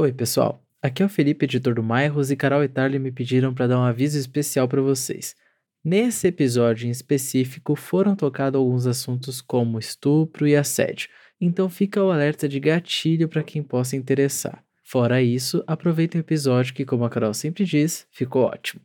Oi, pessoal. Aqui é o Felipe, editor do Mairros, e Carol e Tarly me pediram para dar um aviso especial para vocês. Nesse episódio em específico foram tocados alguns assuntos como estupro e assédio, então fica o alerta de gatilho para quem possa interessar. Fora isso, aproveita o episódio que, como a Carol sempre diz, ficou ótimo.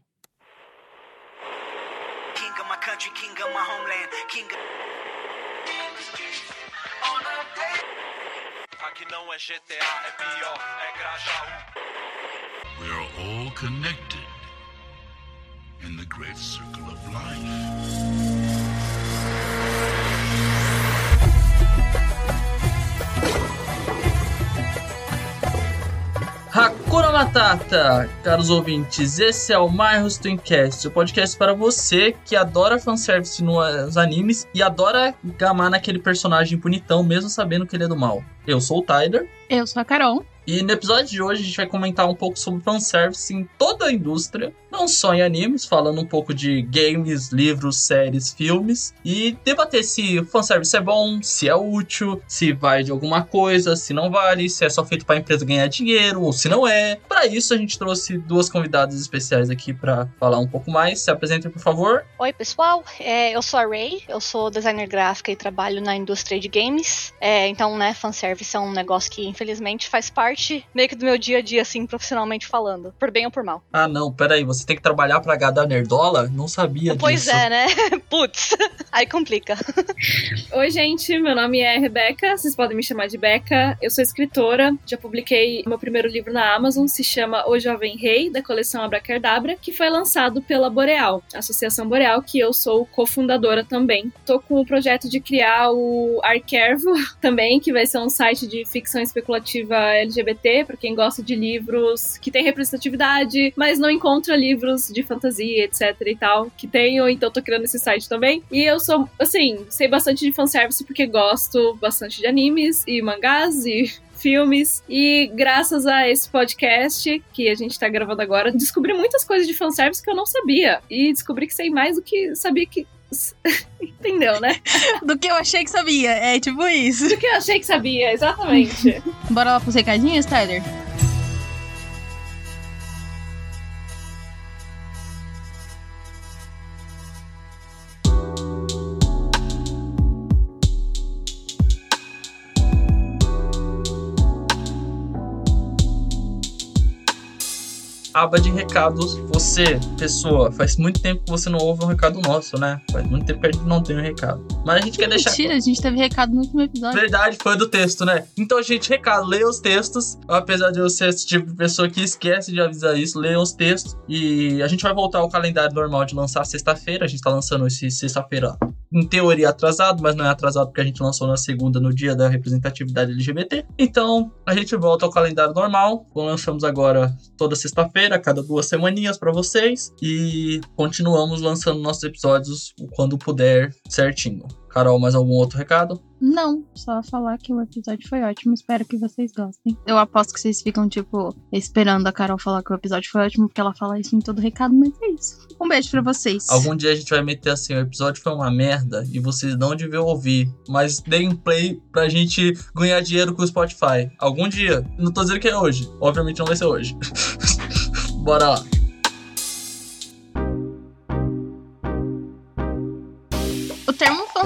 Hakuna Matata, caros ouvintes, esse é o My Twincast, o podcast para você que adora fanservice nos animes e adora gamar naquele personagem bonitão, mesmo sabendo que ele é do mal. Eu sou o Tyler, Eu sou a Carol. e no episódio de hoje a gente vai comentar um pouco sobre fanservice em toda a indústria, não só em animes, falando um pouco de games, livros, séries, filmes, e debater se o fanservice é bom, se é útil, se vai de alguma coisa, se não vale, se é só feito para a empresa ganhar dinheiro ou se não é. Para isso a gente trouxe duas convidadas especiais aqui para falar um pouco mais. Se apresentem, por favor. Oi, pessoal. É, eu sou a Ray, eu sou designer gráfica e trabalho na indústria de games. É, então, né, fanservice é um negócio que, infelizmente, faz parte meio que do meu dia a dia, assim, profissionalmente falando. Por bem ou por mal. Ah, não, peraí, você tem que trabalhar pra H Nerdola? Não sabia pois disso. é, né? Putz, aí complica. Oi, gente, meu nome é Rebeca, vocês podem me chamar de Beca. Eu sou escritora, já publiquei meu primeiro livro na Amazon, se chama O Jovem Rei, da coleção Abracadabra, que foi lançado pela Boreal, a Associação Boreal, que eu sou cofundadora também. Tô com o projeto de criar o Arquervo também, que vai ser um site de ficção especulativa LGBT, para quem gosta de livros que tem representatividade, mas não encontra livros de fantasia, etc e tal, que tenho, então tô criando esse site também. E eu sou, assim, sei bastante de fanservice porque gosto bastante de animes e mangás e filmes. E graças a esse podcast que a gente tá gravando agora, descobri muitas coisas de fanservice que eu não sabia. E descobri que sei mais do que sabia que. Entendeu, né? Do que eu achei que sabia. É tipo isso. Do que eu achei que sabia, exatamente. Bora lá pros recadinhos, Tyler? Aba de recados. Você, pessoa, faz muito tempo que você não ouve um recado nosso, né? Faz muito tempo que a gente não tem um recado. Mas a gente quer deixar. Mentira, a gente teve recado no último episódio. Verdade, foi do texto, né? Então, gente, recado, leia os textos. Apesar de eu ser esse tipo de pessoa que esquece de avisar isso, leia os textos. E a gente vai voltar ao calendário normal de lançar sexta-feira. A gente tá lançando esse sexta-feira, em teoria, atrasado, mas não é atrasado porque a gente lançou na segunda, no dia da representatividade LGBT. Então, a gente volta ao calendário normal. Lançamos agora toda sexta-feira, cada duas semaninhas pra vocês. E continuamos lançando nossos episódios quando puder, certinho. Carol, mais algum outro recado? Não, só falar que o episódio foi ótimo. Espero que vocês gostem. Eu aposto que vocês ficam, tipo, esperando a Carol falar que o episódio foi ótimo, porque ela fala isso em todo recado, mas é isso. Um beijo pra vocês. Algum dia a gente vai meter assim, o episódio foi uma merda e vocês não deviam ouvir, mas deem play pra gente ganhar dinheiro com o Spotify. Algum dia. Não tô dizendo que é hoje. Obviamente não vai ser hoje. Bora lá.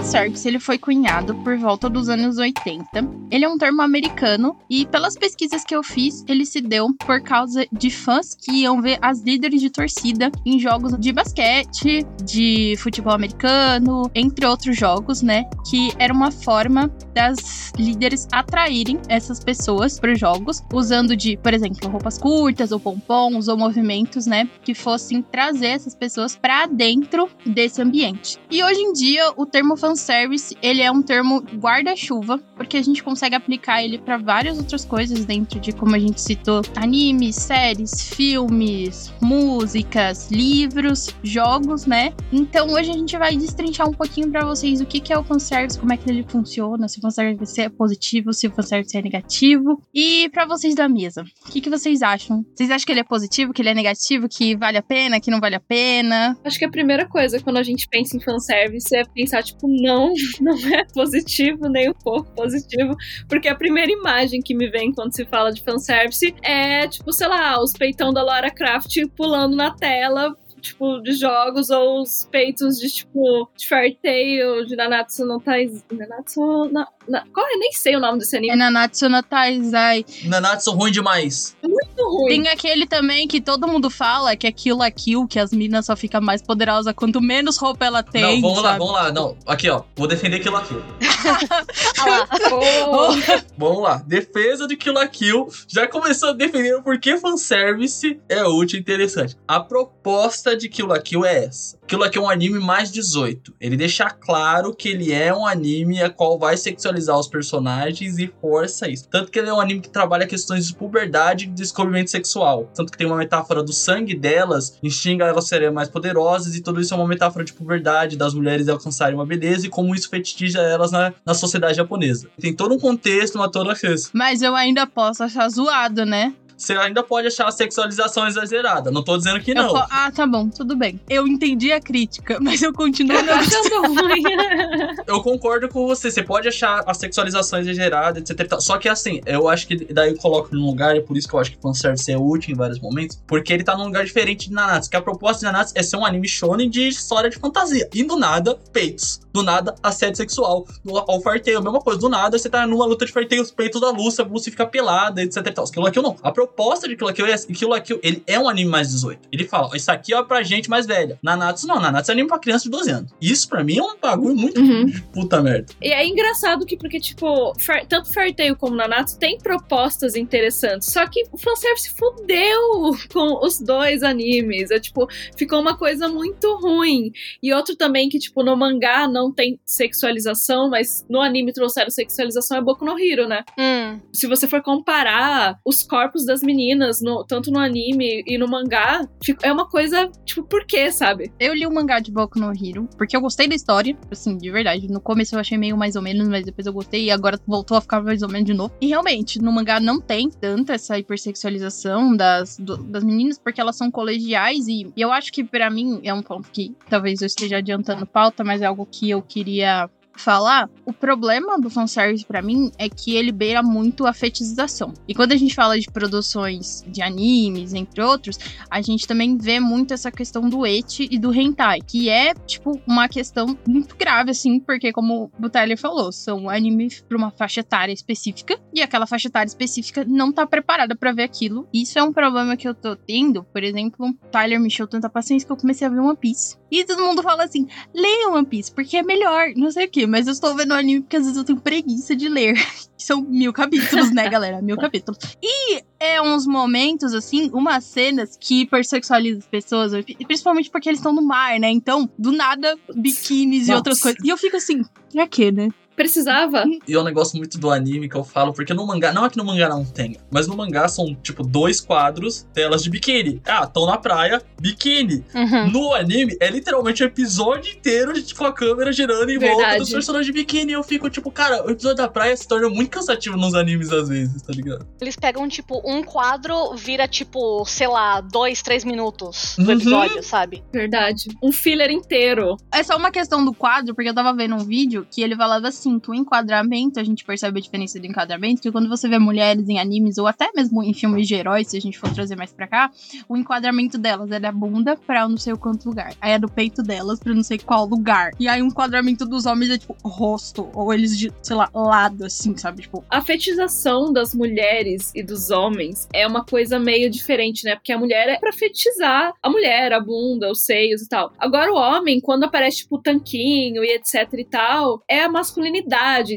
Fanservice ele foi cunhado por volta dos anos 80. Ele é um termo americano e pelas pesquisas que eu fiz, ele se deu por causa de fãs que iam ver as líderes de torcida em jogos de basquete, de futebol americano, entre outros jogos, né? Que era uma forma das líderes atraírem essas pessoas para os jogos, usando de, por exemplo, roupas curtas ou pompons ou movimentos, né, que fossem trazer essas pessoas para dentro desse ambiente. E hoje em dia o termo fanservice, ele é um termo guarda-chuva, porque a gente consegue aplicar ele para várias outras coisas dentro de, como a gente citou, animes, séries, filmes, músicas, livros, jogos, né? Então hoje a gente vai destrinchar um pouquinho para vocês o que, que é o fanservice, como é que ele funciona, se o fanservice é positivo, se o fanservice é negativo. E para vocês da mesa, o que, que vocês acham? Vocês acham que ele é positivo, que ele é negativo, que vale a pena, que não vale a pena? Acho que a primeira coisa quando a gente pensa em fanservice é pensar, tipo, não, não é positivo, nem um pouco positivo, porque a primeira imagem que me vem quando se fala de fanservice é, tipo, sei lá, os peitão da Lara Croft pulando na tela tipo, de jogos, ou os peitos de, tipo, de Fairy Tail, de Nanatsu no Taizai. Nanatsu na, na, qual é? Nem sei o nome desse É anime. Nanatsu no Taizai. Nanatsu ruim demais. Muito ruim. Tem aquele também que todo mundo fala que é Kill a Kill, que as minas só ficam mais poderosas quanto menos roupa ela tem. não, vamos lá, sabe? vamos lá. Não, aqui, ó. Vou defender Kill la Kill. Ah lá. Oh, Vamos lá. Defesa de Kill la Kill. Já começou defendendo por que fanservice é útil e interessante. A proposta de Kill la Kill é essa. La Kill é um anime mais 18. Ele deixa claro que ele é um anime a qual vai sexualizar os personagens e força isso. Tanto que ele é um anime que trabalha questões de puberdade e descobrimento sexual. Tanto que tem uma metáfora do sangue delas, instiga elas serem mais poderosas e tudo isso é uma metáfora de puberdade, das mulheres alcançarem uma beleza e como isso fetichiza elas na, na sociedade japonesa. Tem todo um contexto, uma toda coisa. Mas eu ainda posso achar zoado, né? Você ainda pode achar a sexualização exagerada. Não tô dizendo que não. Ah, tá bom, tudo bem. Eu entendi a crítica, mas eu continuo não achando ruim. Eu concordo com você. Você pode achar a sexualização exagerada, etc. e tal. Só que assim, eu acho que daí eu coloco num lugar, e por isso que eu acho que fanservice é útil em vários momentos, porque ele tá num lugar diferente de Nanatsu. Que a proposta de Nanatsu é ser um anime shonen de história de fantasia. E do nada, peitos. Do nada, assédio sexual. Do, ao farteio, a mesma coisa. Do nada, você tá numa luta de farteio, os peitos da Lúcia, a Lucy fica pelada, etc e tal. Aquilo aqui não. A proposta de Kill la Kill é Kill la Kill, ele é um anime mais 18. Ele fala, isso aqui é pra gente mais velha. Nanatsu não, Nanatsu é anime pra criança de 12 anos. Isso pra mim é um bagulho muito Uhum. de puta merda. E é engraçado que, porque, tipo, Far- tanto Fairy Tail como Nanatsu tem propostas interessantes. Só que o fanservice fudeu com os dois animes. É, tipo, ficou uma coisa muito ruim. E outro também que, tipo, no mangá não tem sexualização, mas no anime trouxeram sexualização é Boku no Hero, né? Hum, Se você for comparar os corpos das meninas, no- tanto no anime e no mangá, fica- é uma coisa, tipo, por quê, sabe? Eu li o mangá de Boku no Hero, porque eu gostei da história, assim, de verdade. No começo eu achei meio mais ou menos, mas depois eu gostei e agora voltou a ficar mais ou menos de novo. E realmente, no mangá não tem tanta essa hipersexualização das, do- das meninas, porque elas são colegiais e, e eu acho que pra mim é um ponto que talvez eu esteja adiantando pauta, mas é algo que eu queria falar, o problema do fanservice pra mim é que ele beira muito a fetichização. E quando a gente fala de produções de animes, entre outros, a gente também vê muito essa questão do eti e do hentai, que é, tipo, uma questão muito grave, assim, porque, como o Tyler falou, são animes pra uma faixa etária específica, e aquela faixa etária específica não tá preparada pra ver aquilo. Isso é um problema que eu tô tendo, por exemplo, Tyler me encheu tanta paciência que eu comecei a ver One Piece. E todo mundo fala assim, leia One Piece, porque é melhor, não sei o quê, mas eu estou vendo anime porque às vezes eu tenho preguiça de ler. São mil capítulos, né, galera? Mil capítulos. E é uns momentos, assim, umas cenas que hipersexualizam as pessoas, principalmente porque eles estão no mar, né? Então, do nada, biquínis e Nossa. outras coisas. E eu fico assim, pra quê, né? Precisava. E é um negócio muito do anime que eu falo, porque no mangá, não é que no mangá não tenha, mas no mangá são, tipo, dois quadros, telas de biquíni. Ah, tão na praia, biquíni. uhum. No anime, é literalmente o episódio inteiro de, tipo, a câmera girando em volta Verdade. dos personagens de biquíni. E eu fico, tipo, cara, o episódio da praia se torna muito cansativo nos animes às vezes, tá ligado? Eles pegam, tipo, um quadro, vira, tipo, sei lá, dois, três minutos do Uhum. episódio, sabe? Verdade. Um filler inteiro. É só uma questão do quadro, porque eu tava vendo um vídeo que ele falava assim, o enquadramento, a gente percebe a diferença do enquadramento, que quando você vê mulheres em animes, ou até mesmo em filmes de heróis, se a gente for trazer mais pra cá, o enquadramento delas é da bunda pra não sei o quanto lugar. Aí é do peito delas pra não sei qual lugar. E aí o enquadramento dos homens é tipo rosto, ou eles de, sei lá, lado, assim, sabe? Tipo, A fetichização das mulheres e dos homens é uma coisa meio diferente, né? Porque a mulher é pra fetizar a mulher, a bunda, os seios e tal. Agora o homem, quando aparece, tipo, tanquinho e etc e tal, é a masculinidade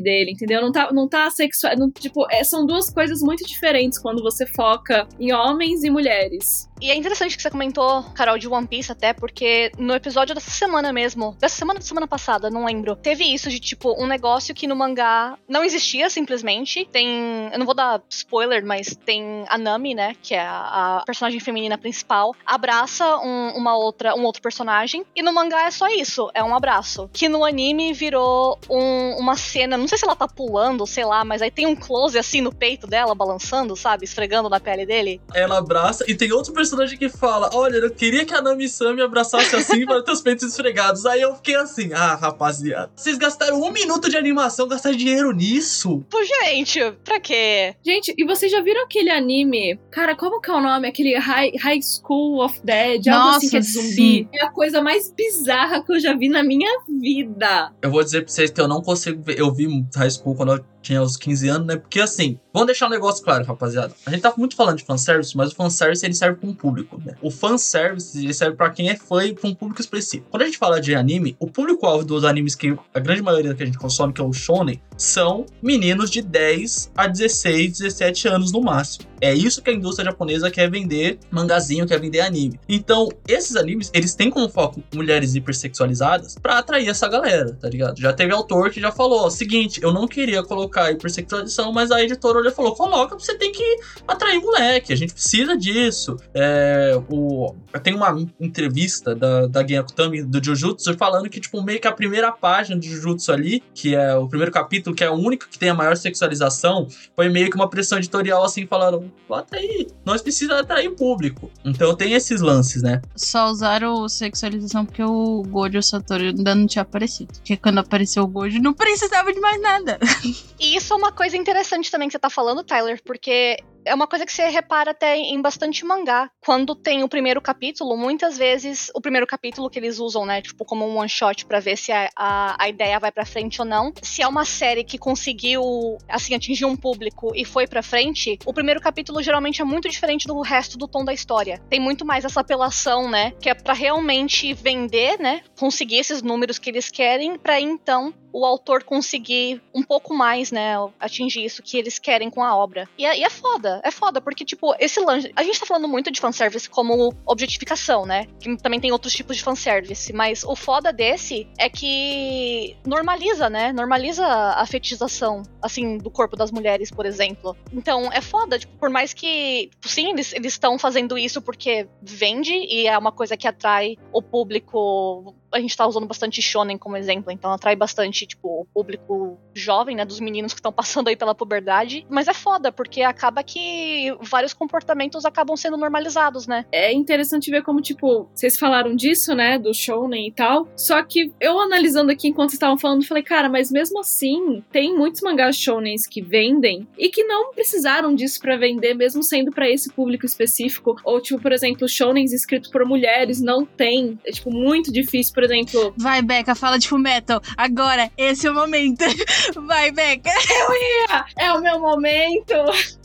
dele, entendeu? Não tá, não tá sexual. não- tipo, é- são duas coisas muito diferentes quando você foca em homens e mulheres. E é interessante que você comentou, Carol, de One Piece até, porque no episódio dessa semana mesmo, dessa semana da semana passada, não lembro, teve isso de, tipo, um negócio que no mangá não existia simplesmente. Tem. Eu não vou dar spoiler, mas tem a Nami, né? Que é a, a personagem feminina principal, abraça um- uma outra, um outro personagem. E no mangá é só isso, é um abraço. Que no anime virou um- uma cena, não sei se ela tá pulando, sei lá, mas aí tem um close assim no peito dela, balançando, sabe? Esfregando na pele dele. Ela abraça e tem outro personagem personagem que fala: Olha, eu queria que a Nami Sam me abraçasse assim para ter os peitos esfregados. Aí eu fiquei assim: Ah, rapaziada, vocês gastaram um minuto de animação, gastaram dinheiro nisso? Pô, gente, pra quê? Gente, e vocês já viram aquele anime? Cara, como que é o nome? Aquele High, High School of Dead, algo assim que é de Nossa, zumbi. sim. É a coisa mais bizarra que eu já vi na minha vida. Eu vou dizer pra vocês que eu não consigo ver. Eu vi High School quando eu tinha uns 15 anos, né? Porque assim, vamos deixar um negócio claro, rapaziada. A gente tá muito falando de fanservice, mas o fanservice ele serve pra um público, né? O fanservice ele serve pra quem é fã e pra um público específico. Quando a gente fala de anime, o público-alvo dos animes que a grande maioria que a gente consome, que é o shonen, são meninos de 10 a 16, 17 anos no máximo. É isso que a indústria japonesa quer vender mangazinho, quer vender anime. Então, esses animes, eles têm como foco mulheres hipersexualizadas pra atrair essa galera, tá ligado? Já teve autor que já falou, ó, seguinte, eu não queria colocar hipersexualização, mas a editora olhou e falou, coloca, você tem que atrair moleque, a gente precisa disso. É, o, tem uma entrevista da, da do Jujutsu falando que, tipo, meio que a primeira página do Jujutsu ali, que é o primeiro capítulo, que é o único que tem a maior sexualização, foi meio que uma pressão editorial assim, falando, bota aí, nós precisamos atrair público. Então tem esses lances, né? Só usaram sexualização porque o Gojo Satoru ainda não tinha aparecido. Porque quando apareceu o Gojo, não precisava de mais nada. E isso é uma coisa interessante também que você tá falando, Tyler, porque é uma coisa que você repara até em bastante mangá. Quando tem o primeiro capítulo, muitas vezes o primeiro capítulo que eles usam, né, tipo, como um one shot pra ver se a, a, a ideia vai pra frente ou não. Se é uma série que conseguiu, assim, atingir um público e foi pra frente, o primeiro capítulo geralmente é muito diferente do resto do tom da história. Tem muito mais essa apelação, né, que é pra realmente vender, né, conseguir esses números que eles querem, pra então o autor conseguir um pouco mais, né, atingir isso que eles querem com a obra. E é, e é foda, é foda, porque, tipo, esse lance. A gente tá falando muito de fanservice como objetificação, né? Que também tem outros tipos de fanservice, mas o foda desse é que normaliza, né? Normaliza a fetichização, assim, do corpo das mulheres, por exemplo. Então, é foda, tipo, por mais que, tipo, sim, eles estão fazendo isso porque vende e é uma coisa que atrai o público a gente tá usando bastante shonen como exemplo, então atrai bastante, tipo, o público jovem, né, dos meninos que estão passando aí pela puberdade, mas é foda, porque acaba que vários comportamentos acabam sendo normalizados, né? É interessante ver como, tipo, vocês falaram disso, né, do shounen e tal, só que eu analisando aqui enquanto vocês estavam falando, falei, cara, mas mesmo assim, tem muitos mangás shounens que vendem e que não precisaram disso pra vender, mesmo sendo pra esse público específico, ou, tipo, por exemplo, shounens escritos por mulheres não tem, é, tipo, muito difícil, por exemplo, Vai, Beca, fala de Fullmetal. Agora, esse é o momento. Vai, Beca. é o meu momento,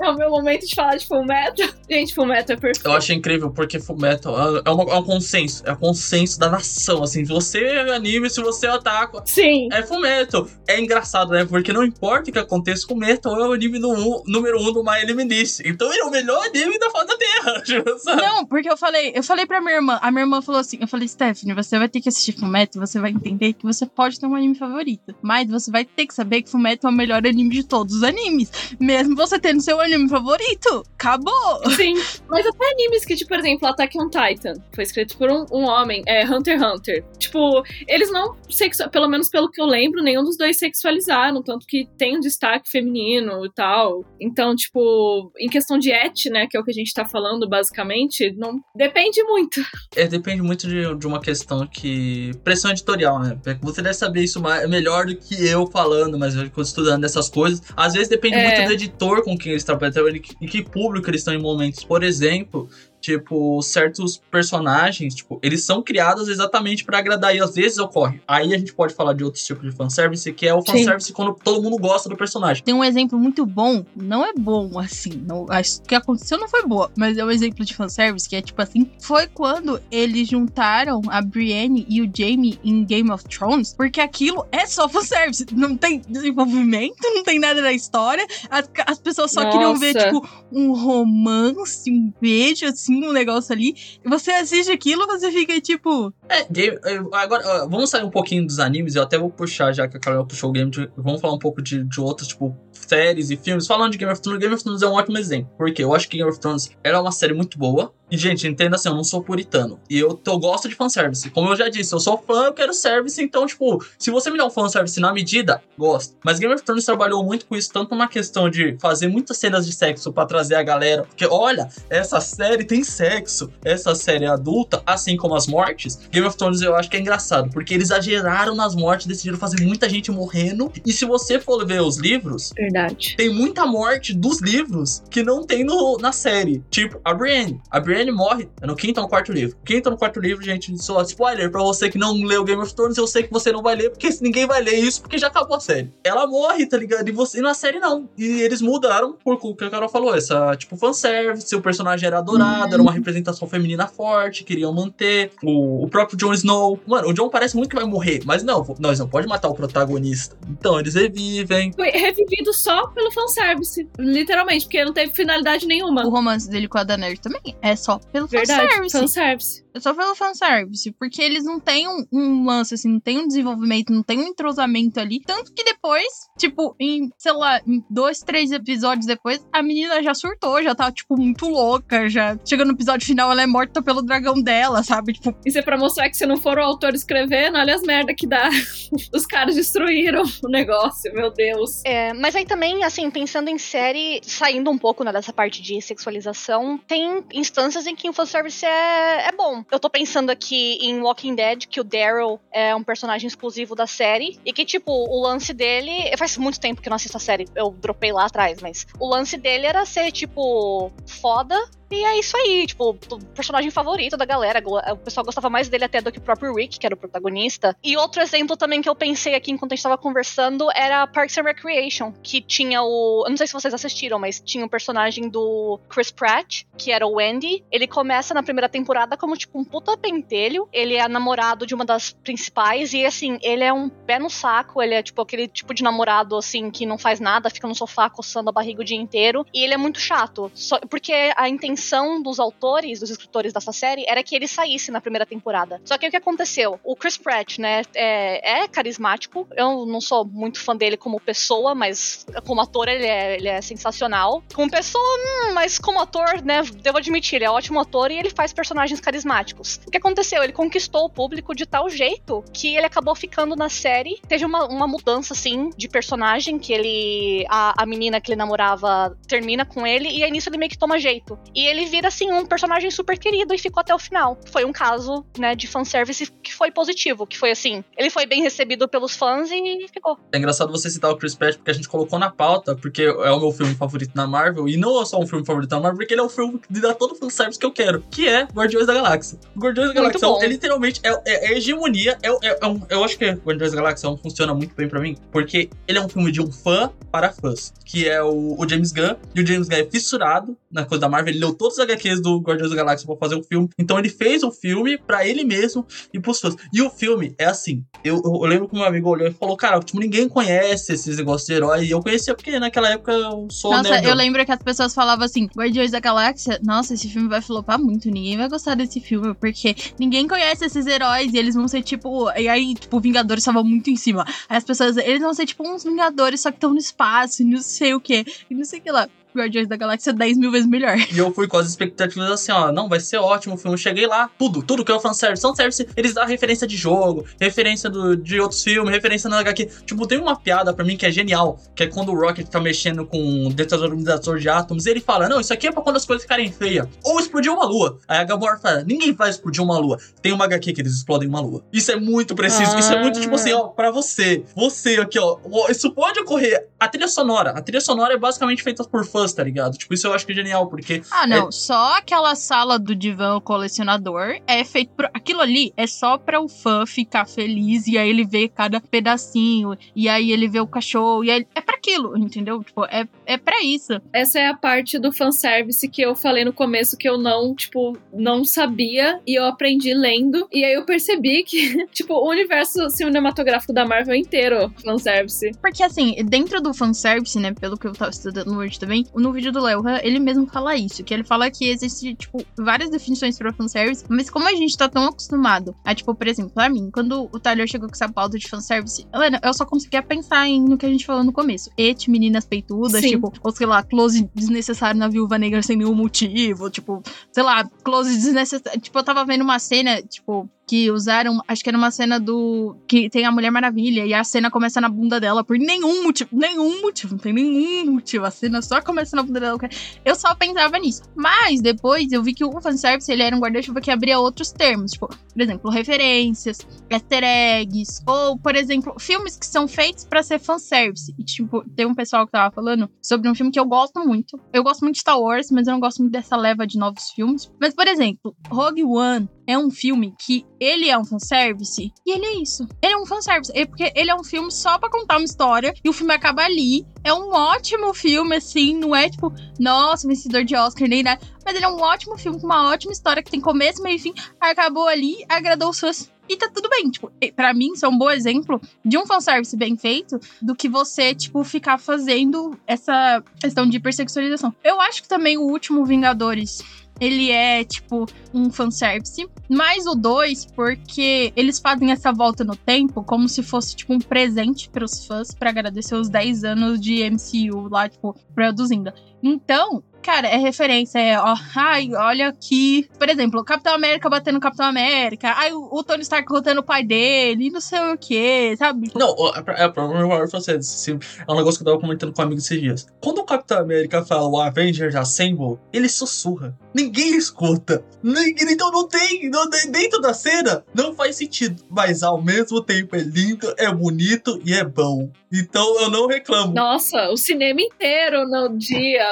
é o meu momento de falar de Fullmetal. Gente, Fullmetal é perfeito. Eu acho incrível, porque Fullmetal é, uma- é um consenso, é um consenso da nação, assim, se você é anime, se você é otaku, Sim. é Fullmetal. É engraçado, né, porque não importa o que aconteça, Fullmetal é o anime no número um do My Anime List, então ele é o melhor anime da face da Terra, sabe? Não, porque eu falei, eu falei pra minha irmã, a minha irmã falou assim, eu falei, Stephanie, você vai ter que assistir Fullmetal, você vai entender que você pode ter um anime favorito, mas você vai ter que saber que Fullmetal é o melhor anime de todos os animes, mesmo você tendo seu anime favorito. Acabou! Sim, mas até animes que, tipo, por exemplo, Attack on Titan foi escrito por um, um homem, é Hunter x Hunter. Tipo, eles não, sexu- pelo menos pelo que eu lembro, nenhum dos dois sexualizaram, tanto que tem um destaque feminino e tal. Então, tipo, em questão de et, né, que é o que a gente tá falando basicamente, não depende muito. É, depende muito de, de uma questão que. Pressão editorial, né? Você deve saber isso mais, melhor do que eu falando, mas eu estudando essas coisas. Às vezes depende É. muito do editor com quem eles trabalham, em que público eles estão em momentos. Por exemplo, tipo, certos personagens, tipo, eles são criados exatamente pra agradar e às vezes ocorre. Aí a gente pode falar de outros tipos de fanservice, que é o Sim. fanservice quando todo mundo gosta do personagem. Tem um exemplo muito bom, não é bom assim, não, acho que aconteceu não foi boa, mas é um exemplo de fanservice que é tipo assim, foi quando eles juntaram a Brienne e o Jaime em Game of Thrones, porque aquilo é só fanservice, não tem desenvolvimento, não tem nada na história, as, as pessoas só queriam ver Nossa. tipo um romance, um beijo assim, um negócio ali, você assiste aquilo, você fica tipo, É, é, agora, vamos sair um pouquinho dos animes, eu até vou puxar, já que a Carol puxou o game, de- vamos falar um pouco de, de outras, tipo, séries e filmes. Falando de Game of Thrones, Game of Thrones é um ótimo exemplo, porque eu acho que Game of Thrones era uma série muito boa, E, gente, entenda assim, eu não sou puritano. E eu, eu gosto de fanservice. Como eu já disse, eu sou fã, eu quero service. Então, tipo, se você me dá um fanservice na medida, gosto. Mas Game of Thrones trabalhou muito com isso, tanto na questão de fazer muitas cenas de sexo pra trazer a galera. Porque, olha, essa série tem sexo. Essa série é adulta, assim como as mortes. Game of Thrones eu acho que é engraçado, porque eles exageraram nas mortes, decidiram fazer muita gente morrendo. E se você for ver os livros, Verdade. tem muita morte dos livros que não tem no, na série. Tipo, a Brienne. A Brienne morre no quinto ou no quarto livro. Quinto ou no quarto livro, gente, só spoiler pra você que não leu Game of Thrones, eu sei que você não vai ler, porque ninguém vai ler isso, porque já acabou a série. Ela morre, tá ligado? E você e na série não. E eles mudaram por o que a Carol falou, essa, tipo, fanservice, o personagem era adorado, era uma representação feminina forte, queriam manter. O, o próprio Jon Snow. Mano, o Jon parece muito que vai morrer, mas não, nós não pode matar o protagonista. Então, eles revivem. Foi revivido só pelo fanservice. Literalmente, porque não teve finalidade nenhuma. O romance dele com a Daenerys também é só pelo Verdade, fanservice. fanservice. É só pelo fanservice. Porque eles não têm um, um lance, assim, não tem um desenvolvimento, não tem um entrosamento ali. Tanto que depois, tipo, em, sei lá, em dois, três episódios depois, a menina já surtou, já tá, tipo, muito louca. Já chega no episódio final, ela é morta pelo dragão dela, sabe? Tipo, Isso é pra mostrar que se não for o autor escrevendo, olha as merda que dá. Os caras destruíram o negócio, meu Deus. É, mas aí também, assim, pensando em série, saindo um pouco né, dessa parte de sexualização, tem instâncias em que o fanservice é, é bom. Eu tô pensando aqui em Walking Dead, que o Daryl é um personagem exclusivo da série, e que, tipo, o lance dele. Faz muito tempo que eu não assisto a série, eu dropei lá atrás, mas o lance dele era ser, tipo, foda. E é isso aí, tipo, personagem favorito da galera. O pessoal gostava mais dele até do que o próprio Rick, que era o protagonista. E outro exemplo também que eu pensei aqui enquanto a gente tava conversando era Parks and Recreation, que tinha o. Eu não sei se vocês assistiram, mas tinha o personagem do Chris Pratt, que era o Andy. Ele começa na primeira temporada como, tipo, um puta pentelho. Ele é namorado de uma das principais. E, assim, ele é um pé no saco. Ele é, tipo, aquele tipo de namorado, assim, que não faz nada, fica no sofá coçando a barriga o dia inteiro. E ele é muito chato. Só, porque a intenção dos autores, dos escritores dessa série, era que ele saísse na primeira temporada. Só que o que aconteceu? O Chris Pratt, né, é, é carismático. Eu não sou muito fã dele como pessoa, mas como ator ele é, ele é sensacional. Como pessoa, hum, mas como ator, né, devo admitir, ele é um ótimo ator e ele faz personagens carismáticos. O que aconteceu? Ele conquistou o público de tal jeito que ele acabou ficando na série. Teve uma, uma mudança, assim, de personagem, que ele. A, a menina que ele namorava termina com ele, e aí nisso ele meio que toma jeito. E ele vira, assim, um personagem super querido e ficou até o final. Foi um caso, né, de fanservice que foi positivo, que foi assim. Ele foi bem recebido pelos fãs e ficou. É engraçado você citar o Chris Pratt, porque a gente colocou na pauta, porque é o meu filme favorito na Marvel, e não é só um filme favorito na Marvel, porque ele é o filme que dá todo o fanservice que eu quero, que é Guardiões da Galáxia. O Guardiões da Galáxia é, literalmente é, é, é hegemonia, é, é- é um- eu acho que Guardiões da Galáxia é um- funciona muito bem pra mim, porque ele é um filme de um fã para fãs, que é o, o James Gunn, e o James Gunn é fissurado na coisa da Marvel, ele leu todos os HQs do Guardiões da Galáxia pra fazer o filme, então ele fez o filme pra ele mesmo e pros fãs. E o filme é assim, eu, eu, lembro que meu amigo olhou e falou, cara, tipo, ninguém conhece esses negócios de herói, e eu conhecia porque naquela época eu sou Nossa, nerdão. eu lembro que as pessoas falavam assim: Guardiões da Galáxia, nossa, esse filme vai flopar muito, ninguém vai gostar desse filme, porque ninguém conhece esses heróis e eles vão ser tipo. E aí, tipo, Vingadores estavam muito em cima. Aí as pessoas, eles vão ser tipo uns Vingadores, só que estão no espaço, e não sei o quê, e não sei o que lá. Guardiões da Galáxia 10 mil vezes melhor. E eu fui com as expectativas assim, ó, não, vai ser ótimo o filme. Cheguei lá, tudo, tudo que é o fanservice. Fanservice, eles dão referência de jogo, referência do, de outros filmes, referência na HQ. Tipo, tem uma piada pra mim que é genial, que é quando o Rocket tá mexendo com o detonador de átomos, e ele fala, não, isso aqui é pra quando as coisas ficarem feias. Ou explodir uma lua. Aí a Gamora fala, ninguém vai explodir uma lua. Tem uma HQ que eles explodem uma lua. Isso é muito preciso, isso é muito tipo assim, ó, pra você. Você aqui, ó, isso pode ocorrer. A trilha sonora, a trilha sonora é basicamente feita por fãs, tá ligado? Tipo, isso eu acho que é genial, porque Ah, não. Só aquela sala do divã colecionador é feito por. Aquilo ali é só pra o fã ficar feliz e aí ele vê cada pedacinho. E aí ele vê o cachorro. E aí é pra aquilo, entendeu? Tipo, é, é pra isso. Essa é a parte do fanservice que eu falei no começo que eu não, tipo, não sabia e eu aprendi lendo. E aí eu percebi que, tipo, o universo cinematográfico da Marvel é inteiro fanservice. Porque assim, dentro do fanservice, né? Pelo que eu tava estudando hoje também, no vídeo do Léo, ele mesmo fala isso, que ele fala que existe, tipo, várias definições pra fanservice, mas como a gente tá tão acostumado a, tipo, por exemplo, pra mim, quando o Tyler chegou com essa pauta de fanservice, Helena, eu só conseguia pensar em, no que a gente falou no começo. Et, meninas peitudas, Sim. tipo, ou sei lá, close desnecessário na viúva negra sem nenhum motivo, tipo, sei lá, close desnecessário. Tipo, eu tava vendo uma cena, tipo, que usaram, acho que era uma cena do. que tem a Mulher Maravilha, e a cena começa na bunda dela por nenhum motivo. Nenhum motivo, não tem nenhum motivo. A cena só começa na bunda dela. Eu só pensava nisso. Mas depois eu vi que o fanservice ele era um guarda-chuva que abria outros termos. Tipo, por exemplo, referências, easter eggs, ou, por exemplo, filmes que são feitos pra ser fanservice. E, tipo, tem um pessoal que tava falando sobre um filme que eu gosto muito. Eu gosto muito de Star Wars, mas eu não gosto muito dessa leva de novos filmes. Mas, por exemplo, Rogue One é um filme que ele é um fanservice e ele é isso. Ele é um fanservice. É porque ele é um filme só pra contar uma história e o filme acaba ali. É um ótimo filme, assim, não é tipo, nossa, vencedor de Oscar nem nada. Mas ele é um ótimo filme com uma ótima história que tem começo, meio e fim. Acabou ali, agradou os fãs. E tá tudo bem, tipo, pra mim isso é um bom exemplo de um fanservice bem feito do que você, tipo, ficar fazendo essa questão de hipersexualização. Eu acho que também o último Vingadores ele é, tipo, um fanservice. Mais o 2, porque eles fazem essa volta no tempo como se fosse, tipo, um presente pros fãs pra agradecer os 10 anos de MCU lá, tipo, produzindo. Então, cara, é referência, é, ó, ai, olha aqui. Por exemplo, o Capitão América batendo o Capitão América, ai, o, o Tony Stark rotando o pai dele, e não sei o que, sabe? Não, o- é pra- é pra War Fanservice, assim, é um negócio que eu tava comentando com um amigo esses dias. Quando o Capitão América fala o Avengers Assemble, ele sussurra. Ninguém escuta. Ninguém, então não tem, não tem- dentro da cena, não faz sentido. Mas ao mesmo tempo é lindo, é bonito e é bom. Então eu não reclamo. Nossa, o cinema inteiro no dia.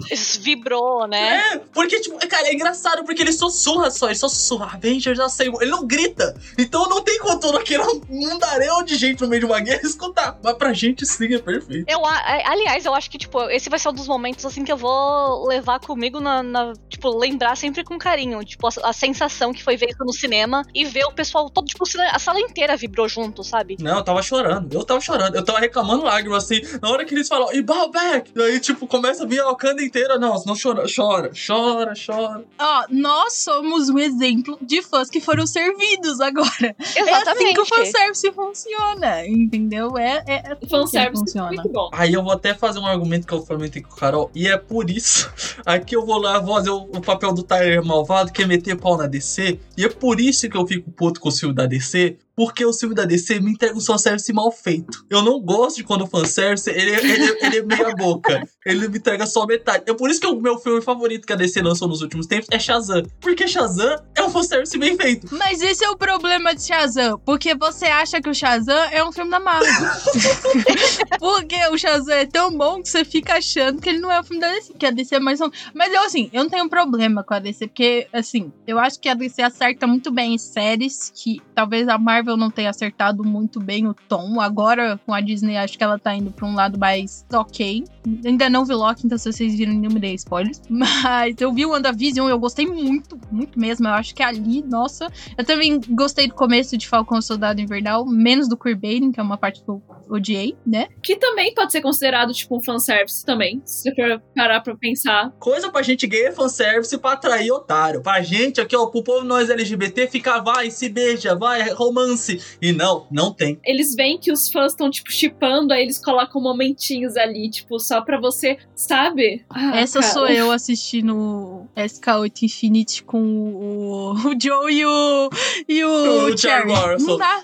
Vibrou, né? É, porque, tipo, cara, é engraçado porque ele sussurra só, ele só sussurra, Avengers Assemble, ele não grita. Então não tem contorno aqui, não, um daréu de gente no meio de uma guerra escutar. Mas pra gente sim é perfeito. Eu, a- aliás, eu acho que, tipo, esse vai ser um dos momentos, assim, que eu vou levar comigo na, na- tipo, lembrar sempre com carinho. Tipo, a, a sensação que foi ver isso no cinema e ver o pessoal todo, tipo, a sala inteira vibrou junto, sabe? Não, eu tava chorando, eu tava chorando, eu tava reclamando lágrimas, assim, na hora que eles falam, e back, daí, tipo, começa a vir a Wakanda inteira, não, não chora, chora, chora, chora. Ó, nós somos um exemplo de fãs que foram servidos agora. É assim que o fanservice funciona, entendeu? É, é, é assim O fanservice que funciona. muito bom. Aí eu vou até fazer um argumento que eu comentei com o Carol, e é por isso, aqui eu vou lá fazer o, o papel do Tyler malvado, que é meter pau na DC, e é por isso que eu fico puto com o filme da DC, porque o filme da DC me entrega um fanservice mal feito. Eu não gosto de quando o fanservice, ele, ele, ele é meia boca. Ele me entrega só metade. É por isso que o meu filme favorito que a DC lançou nos últimos tempos é Shazam. Porque Shazam é um fanservice bem feito. Mas esse é o problema de Shazam, porque você acha que o Shazam é um filme da Marvel. porque o Shazam é tão bom que você fica achando que ele não é o filme da DC, que a DC é mais um... Mas eu, assim, eu não tenho problema com a DC, porque, assim, eu acho que a DC acerta muito bem em séries, que talvez a Marvel não tenha acertado muito bem o tom. Agora, com a Disney, acho que ela tá indo pra um lado mais ok. Ainda não vi Loki, então se vocês viram, não me dei spoilers. Mas eu vi o WandaVision e eu gostei muito, muito mesmo. Eu acho que ali, nossa... Eu também gostei do começo de Falcão e Soldado Invernal, menos do queerbaiting, que é uma parte que eu odiei, né? Que também pode ser considerado, tipo, um fanservice também. Se você for parar pra pensar. Coisa pra gente gay é fanservice pra atrair otário. Pra gente aqui, ó, pro povo nós LGBT ficar, vai, se beija, vai, romance. E não, não tem. Eles veem que os fãs estão, tipo, chipando, aí eles colocam momentinhos ali, tipo, só pra você, sabe? Ah, Essa cara. sou eu assistindo SK8 Infinity com o, o Joe e o, e o, O Charlie. Não dá.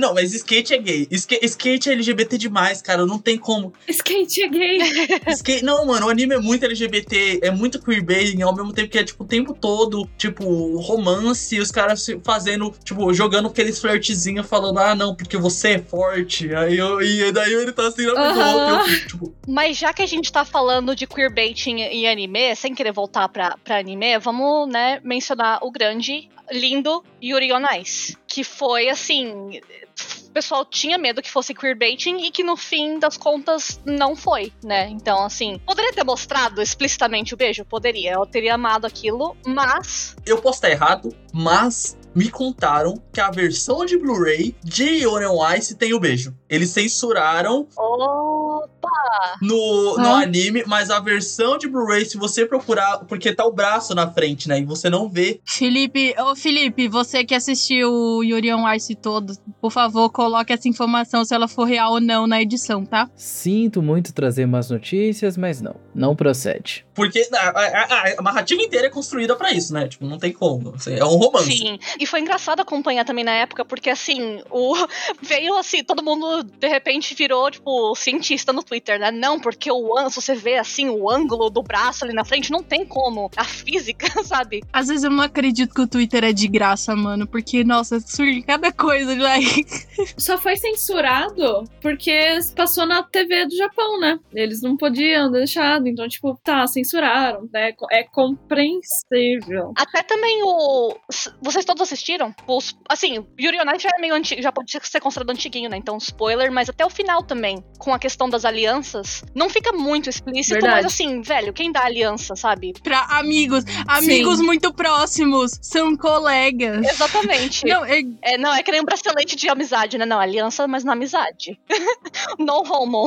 Não, mas skate é gay. Ska- Skate é LGBT demais, cara. Não tem como. Skate é gay. Skate... Não, mano, o anime é muito LGBT, é muito queerbaiting, ao mesmo tempo que é, tipo, o tempo todo, tipo, romance, os caras fazendo, tipo, jogando aqueles flirtzinhos, falando, ah, não, porque você é forte. Aí eu, e daí ele tá assim, do outro, eu fico, tipo, Mas já que a gente tá falando de queerbaiting e anime, sem querer voltar pra, pra anime, vamos, né, mencionar o grande, lindo Yuri on Ice. Que foi, assim... O pessoal tinha medo que fosse queerbaiting e que no fim das contas não foi, né? Então, assim, poderia ter mostrado explicitamente o beijo? Poderia. Eu teria amado aquilo, mas eu posso estar errado, mas me contaram que a versão de Blu-ray de Yuri on Ice tem o beijo. Eles censuraram Opa! No, no Ah. anime, mas a versão de Blu-ray, se você procurar, porque tá o braço na frente, né? E você não vê. Felipe, ô Felipe, você que assistiu o Yuri on Ice todo, por favor, coloque essa informação se ela for real ou não na edição, tá? Sinto muito trazer más notícias, mas não, não procede. Porque a, a- a- a narrativa inteira é construída pra isso, né? Tipo, não tem como. Assim, é um romance. Sim, e foi engraçado acompanhar também na época, porque assim, o veio assim, todo mundo de repente virou, tipo, cientista no Twitter, né? Não, porque o ângulo, se você vê assim, o ângulo do braço ali na frente, não tem como. A física, sabe? Às vezes eu não acredito que o Twitter é de graça, mano, porque, nossa, surge cada coisa, velho. Só foi censurado porque passou na TV do Japão, né? Eles não podiam deixar, então, tipo, tá, censuraram, né? É compreensível. Até também o. Vocês todos assistiram? Os, assim, Yuri on Ice já é meio antigo, já pode ser considerado antiguinho, né? Então, spoiler, mas até o final também, com a questão das alianças, não fica muito explícito, Verdade. mas assim, velho, quem dá aliança, sabe? Pra amigos, amigos muito próximos, são colegas. Exatamente. Não, é, É, não, é que nem um bracelete de amizade, né? Não, aliança, mas na amizade. no homo.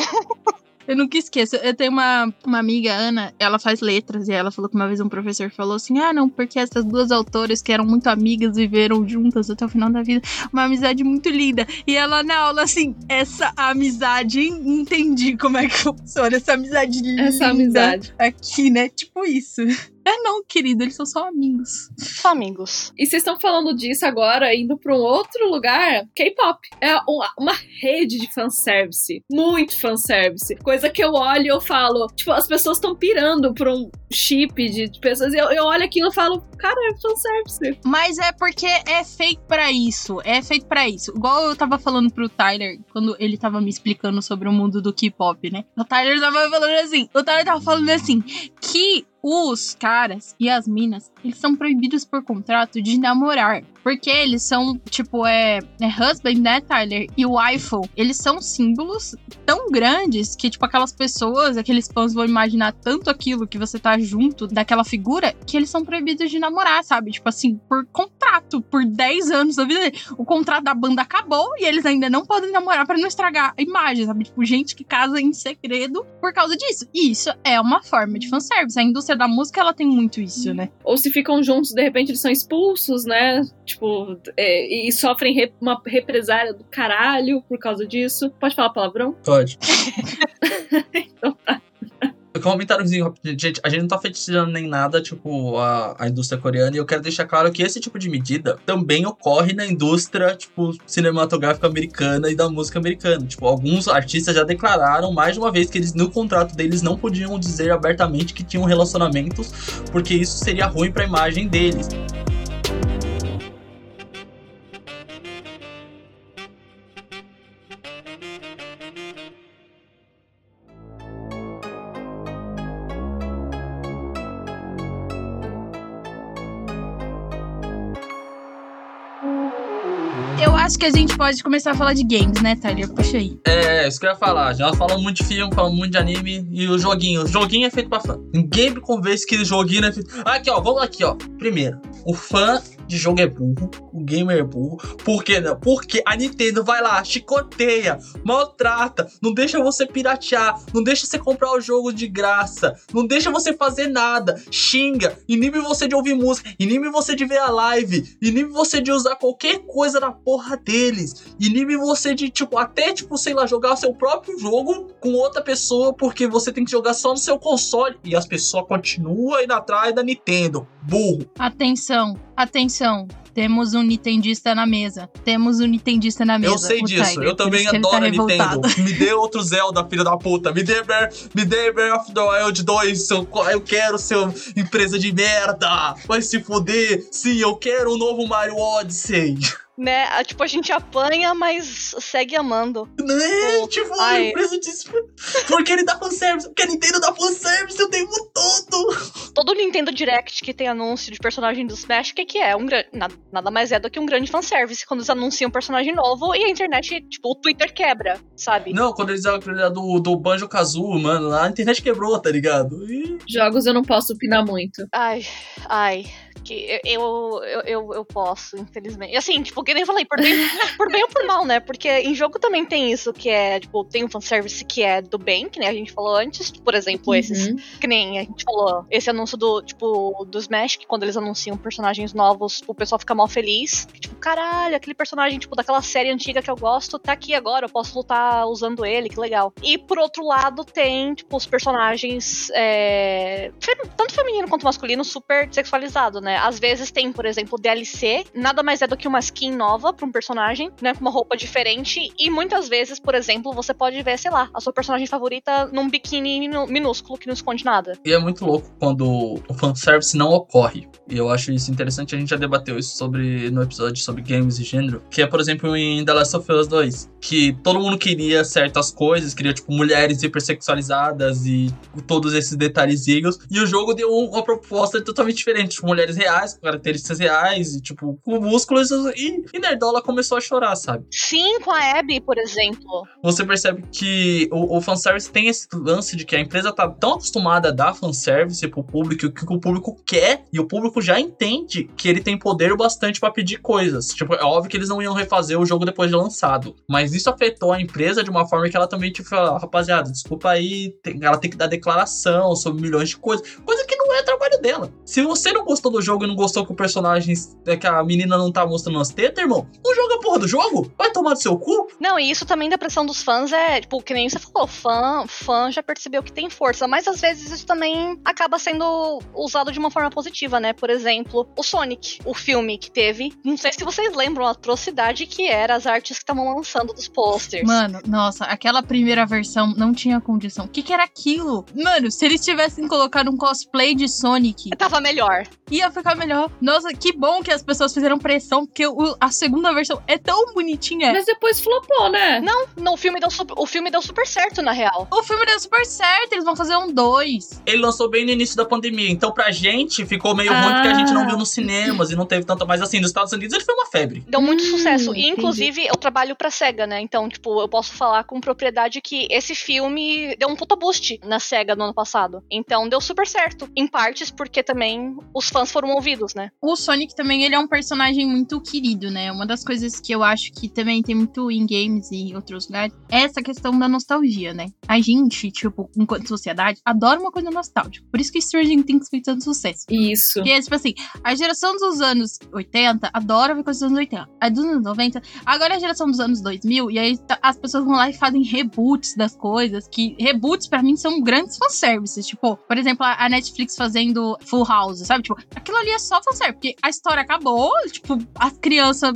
Eu nunca esqueço. Eu tenho uma, uma amiga, Ana, ela faz letras, e ela falou que uma vez um professor falou assim: ah, não, porque essas duas autoras que eram muito amigas viveram juntas até o final da vida. Uma amizade muito linda. E ela na aula, assim, essa amizade, entendi como é que funciona essa amizade linda. Essa amizade. Aqui, né? Tipo isso. É não, querido, eles são só amigos. Só amigos. E vocês estão falando disso agora, indo pra um outro lugar, K-pop. É uma, uma rede de fanservice. Muito fanservice. Coisa que eu olho e eu falo, tipo, as pessoas estão pirando por um chip de de pessoas. E eu, eu olho aquilo e falo, cara, é fanservice. Mas é porque é feito pra isso. É feito pra isso. Igual eu tava falando pro Tyler, quando ele tava me explicando sobre o mundo do K-pop, né? O Tyler tava falando assim. O Tyler tava falando assim. Que os caras e as minas, eles são proibidos por contrato de namorar. Porque eles são, tipo, é, é husband, né, Tyler? E o iPhone, eles são símbolos tão grandes que, tipo, aquelas pessoas, aqueles fãs vão imaginar tanto aquilo que você tá junto daquela figura que eles são proibidos de namorar, sabe? Tipo assim, por contrato, por 10 anos da vida dele. O contrato da banda acabou e eles ainda não podem namorar pra não estragar a imagem, sabe? Tipo, gente que casa em segredo por causa disso. E isso é uma forma de fanservice. A indústria da música, ela tem muito isso, né? Ou se ficam juntos, de repente eles são expulsos, né? Tipo, é, e sofrem re- uma represália do caralho por causa disso. Pode falar palavrão? Pode. Então tá. Um comentáriozinho, rápido. gente, a gente não tá fetichizando nem nada, tipo, a, a indústria coreana, e eu quero deixar claro que esse tipo de medida também ocorre na indústria, tipo, cinematográfica americana e da música americana. Tipo, alguns artistas já declararam mais de uma vez que eles, no contrato deles, não podiam dizer abertamente que tinham relacionamentos, porque isso seria ruim pra imagem deles. Acho que a gente pode começar a falar de games, né, Tyler? Puxa aí. É, isso que eu ia falar. Já falamos muito de filme, falamos muito de anime e o joguinho. O joguinho é feito pra fã. Ninguém me convence que o joguinho é feito. Aqui, ó, vamos aqui, ó. Primeiro, o fã de jogo é burro, o gamer é burro. Por que não? Porque a Nintendo vai lá, chicoteia, maltrata, não deixa você piratear, não deixa você comprar o jogo de graça, não deixa você fazer nada, xinga, inibe você de ouvir música, inibe você de ver a live, inibe você de usar qualquer coisa na porra deles, inibe você de, tipo, até, tipo, sei lá, jogar o seu próprio jogo com outra pessoa, porque você tem que jogar só no seu console, e as pessoas continuam indo atrás da Nintendo. Burro. Atenção, atenção. Temos um Nintendista na mesa. Temos um Nintendista na mesa. Eu sei o disso, Tyler, eu também ele adoro tá Nintendo. revoltado. Me dê outro Zelda, filho da puta. Me dê Breath, me dê of the Wild 2. seu- Eu quero seu empresa de merda. Vai se fuder. Sim, eu quero um novo Mario Odyssey. Né? a- Tipo, a gente apanha, mas segue amando. Né? Tipo, ai. empresa de... Porque ele dá fanservice. Porque a Nintendo dá fanservice o tempo todo. Todo Nintendo Direct que tem anúncio de personagem do Smash, o que, que é? Um nada, mais é do que um grande fanservice. Quando eles anunciam um personagem novo e a internet, tipo, o Twitter quebra, sabe? Não, quando eles falam do, do Banjo-Kazooie, mano, lá a internet quebrou, tá ligado? E... Jogos eu não posso opinar muito. Ai, ai. Que eu, eu, eu, eu posso, infelizmente. Assim, tipo, que nem falei, por bem, por bem ou por mal, né? Porque em jogo também tem isso, que é, tipo, tem um fanservice que é do bem, que nem a gente falou antes. Por exemplo, esses. Que nem a gente falou, esse anúncio do, tipo, do Smash, que quando eles anunciam personagens novos, o pessoal fica mal feliz. Tipo, caralho, aquele personagem, tipo, daquela série antiga que eu gosto, tá aqui agora, eu posso lutar usando ele, que legal. E por outro lado, tem, tipo, os personagens, é, tanto feminino quanto masculino, super sexualizado, né? Às vezes tem, por exemplo, DLC, nada mais é do que uma skin nova pra um personagem, né? Com uma roupa diferente. E muitas vezes, por exemplo, você pode ver, sei lá, a sua personagem favorita num biquíni minúsculo que não esconde nada. E é muito louco quando o fanservice não ocorre. E eu acho isso interessante, a gente já debateu isso sobre no episódio sobre games e gênero. Que é, por exemplo, em The Last of Us 2. Que todo mundo queria certas coisas, queria, tipo, mulheres hipersexualizadas e todos esses detalhezinhos. E o jogo deu um- uma proposta totalmente diferente. Tipo, mulheres reais, com características reais, e, tipo, com músculos. E, e Nerdola começou a chorar, sabe? Sim, com a Abby, por exemplo. você percebe que o, o fanservice tem esse lance de que a empresa tá tão acostumada a dar fanservice pro público que o público quer e o público já entende que ele tem poder o bastante pra pedir coisas. Tipo, é óbvio que eles não iam refazer o jogo depois de lançado, mas isso afetou a empresa de uma forma que ela também, tipo, rapaziada, desculpa aí, ela tem que dar declaração sobre milhões de coisas, coisa que não é trabalho dela. Se você não gostou do jogo e não gostou que o personagem, que a menina não tá mostrando as tetas, irmão, não joga a porra do jogo, vai tomar do seu cu, Não, e isso também da pressão dos fãs é, tipo, que nem você falou, fã, fã já percebeu que tem força, mas às vezes isso também acaba sendo usado de uma forma positiva, né? Por exemplo, o Sonic, o filme que teve, não sei se vocês lembram a atrocidade que era as artes que estavam lançando dos posters. Mano, nossa, aquela primeira versão não tinha condição. O que, que era aquilo? Mano, se eles tivessem colocado um cosplay de Sonic, Tava melhor. ia ficar melhor. Nossa, que bom que as pessoas fizeram pressão, porque o- a segunda versão é tão bonitinha. Mas depois flopou, né? Não, não, o filme deu super, o filme deu super certo, na real. O filme deu super certo, eles vão fazer um dois. ele lançou bem no início da pandemia. Então, pra gente, ficou meio ruim porque a gente não viu nos cinemas e não teve tanto. Mas, assim, nos Estados Unidos ele foi uma febre. Deu muito Hum, sucesso. E, entendi. inclusive, eu trabalho pra SEGA, né? Então, tipo, eu posso falar com propriedade que esse filme deu um puta boost na SEGA no ano passado. Então, deu super certo. Em partes, porque também os fãs foram ouvidos, né? O Sonic também, ele é um personagem muito querido, né? Uma das coisas que eu acho que também tem muito em games e outros lugares é essa questão da nostalgia, né? A gente, tipo, enquanto sociedade, adora uma coisa nostálgica. Por isso que Stranger Things fez tanto sucesso. Isso. Porque, tipo assim, a geração dos anos 80 adora ver coisas dos anos 80. A dos anos 90, agora é a geração dos anos 2000, e aí tá- as pessoas vão lá e fazem reboots das coisas, que reboots pra mim são grandes fanservices. Tipo, por exemplo, a a Netflix fazendo Full House, sabe? Tipo, aquilo ali é só fanservice, porque a história acabou, tipo, as crianças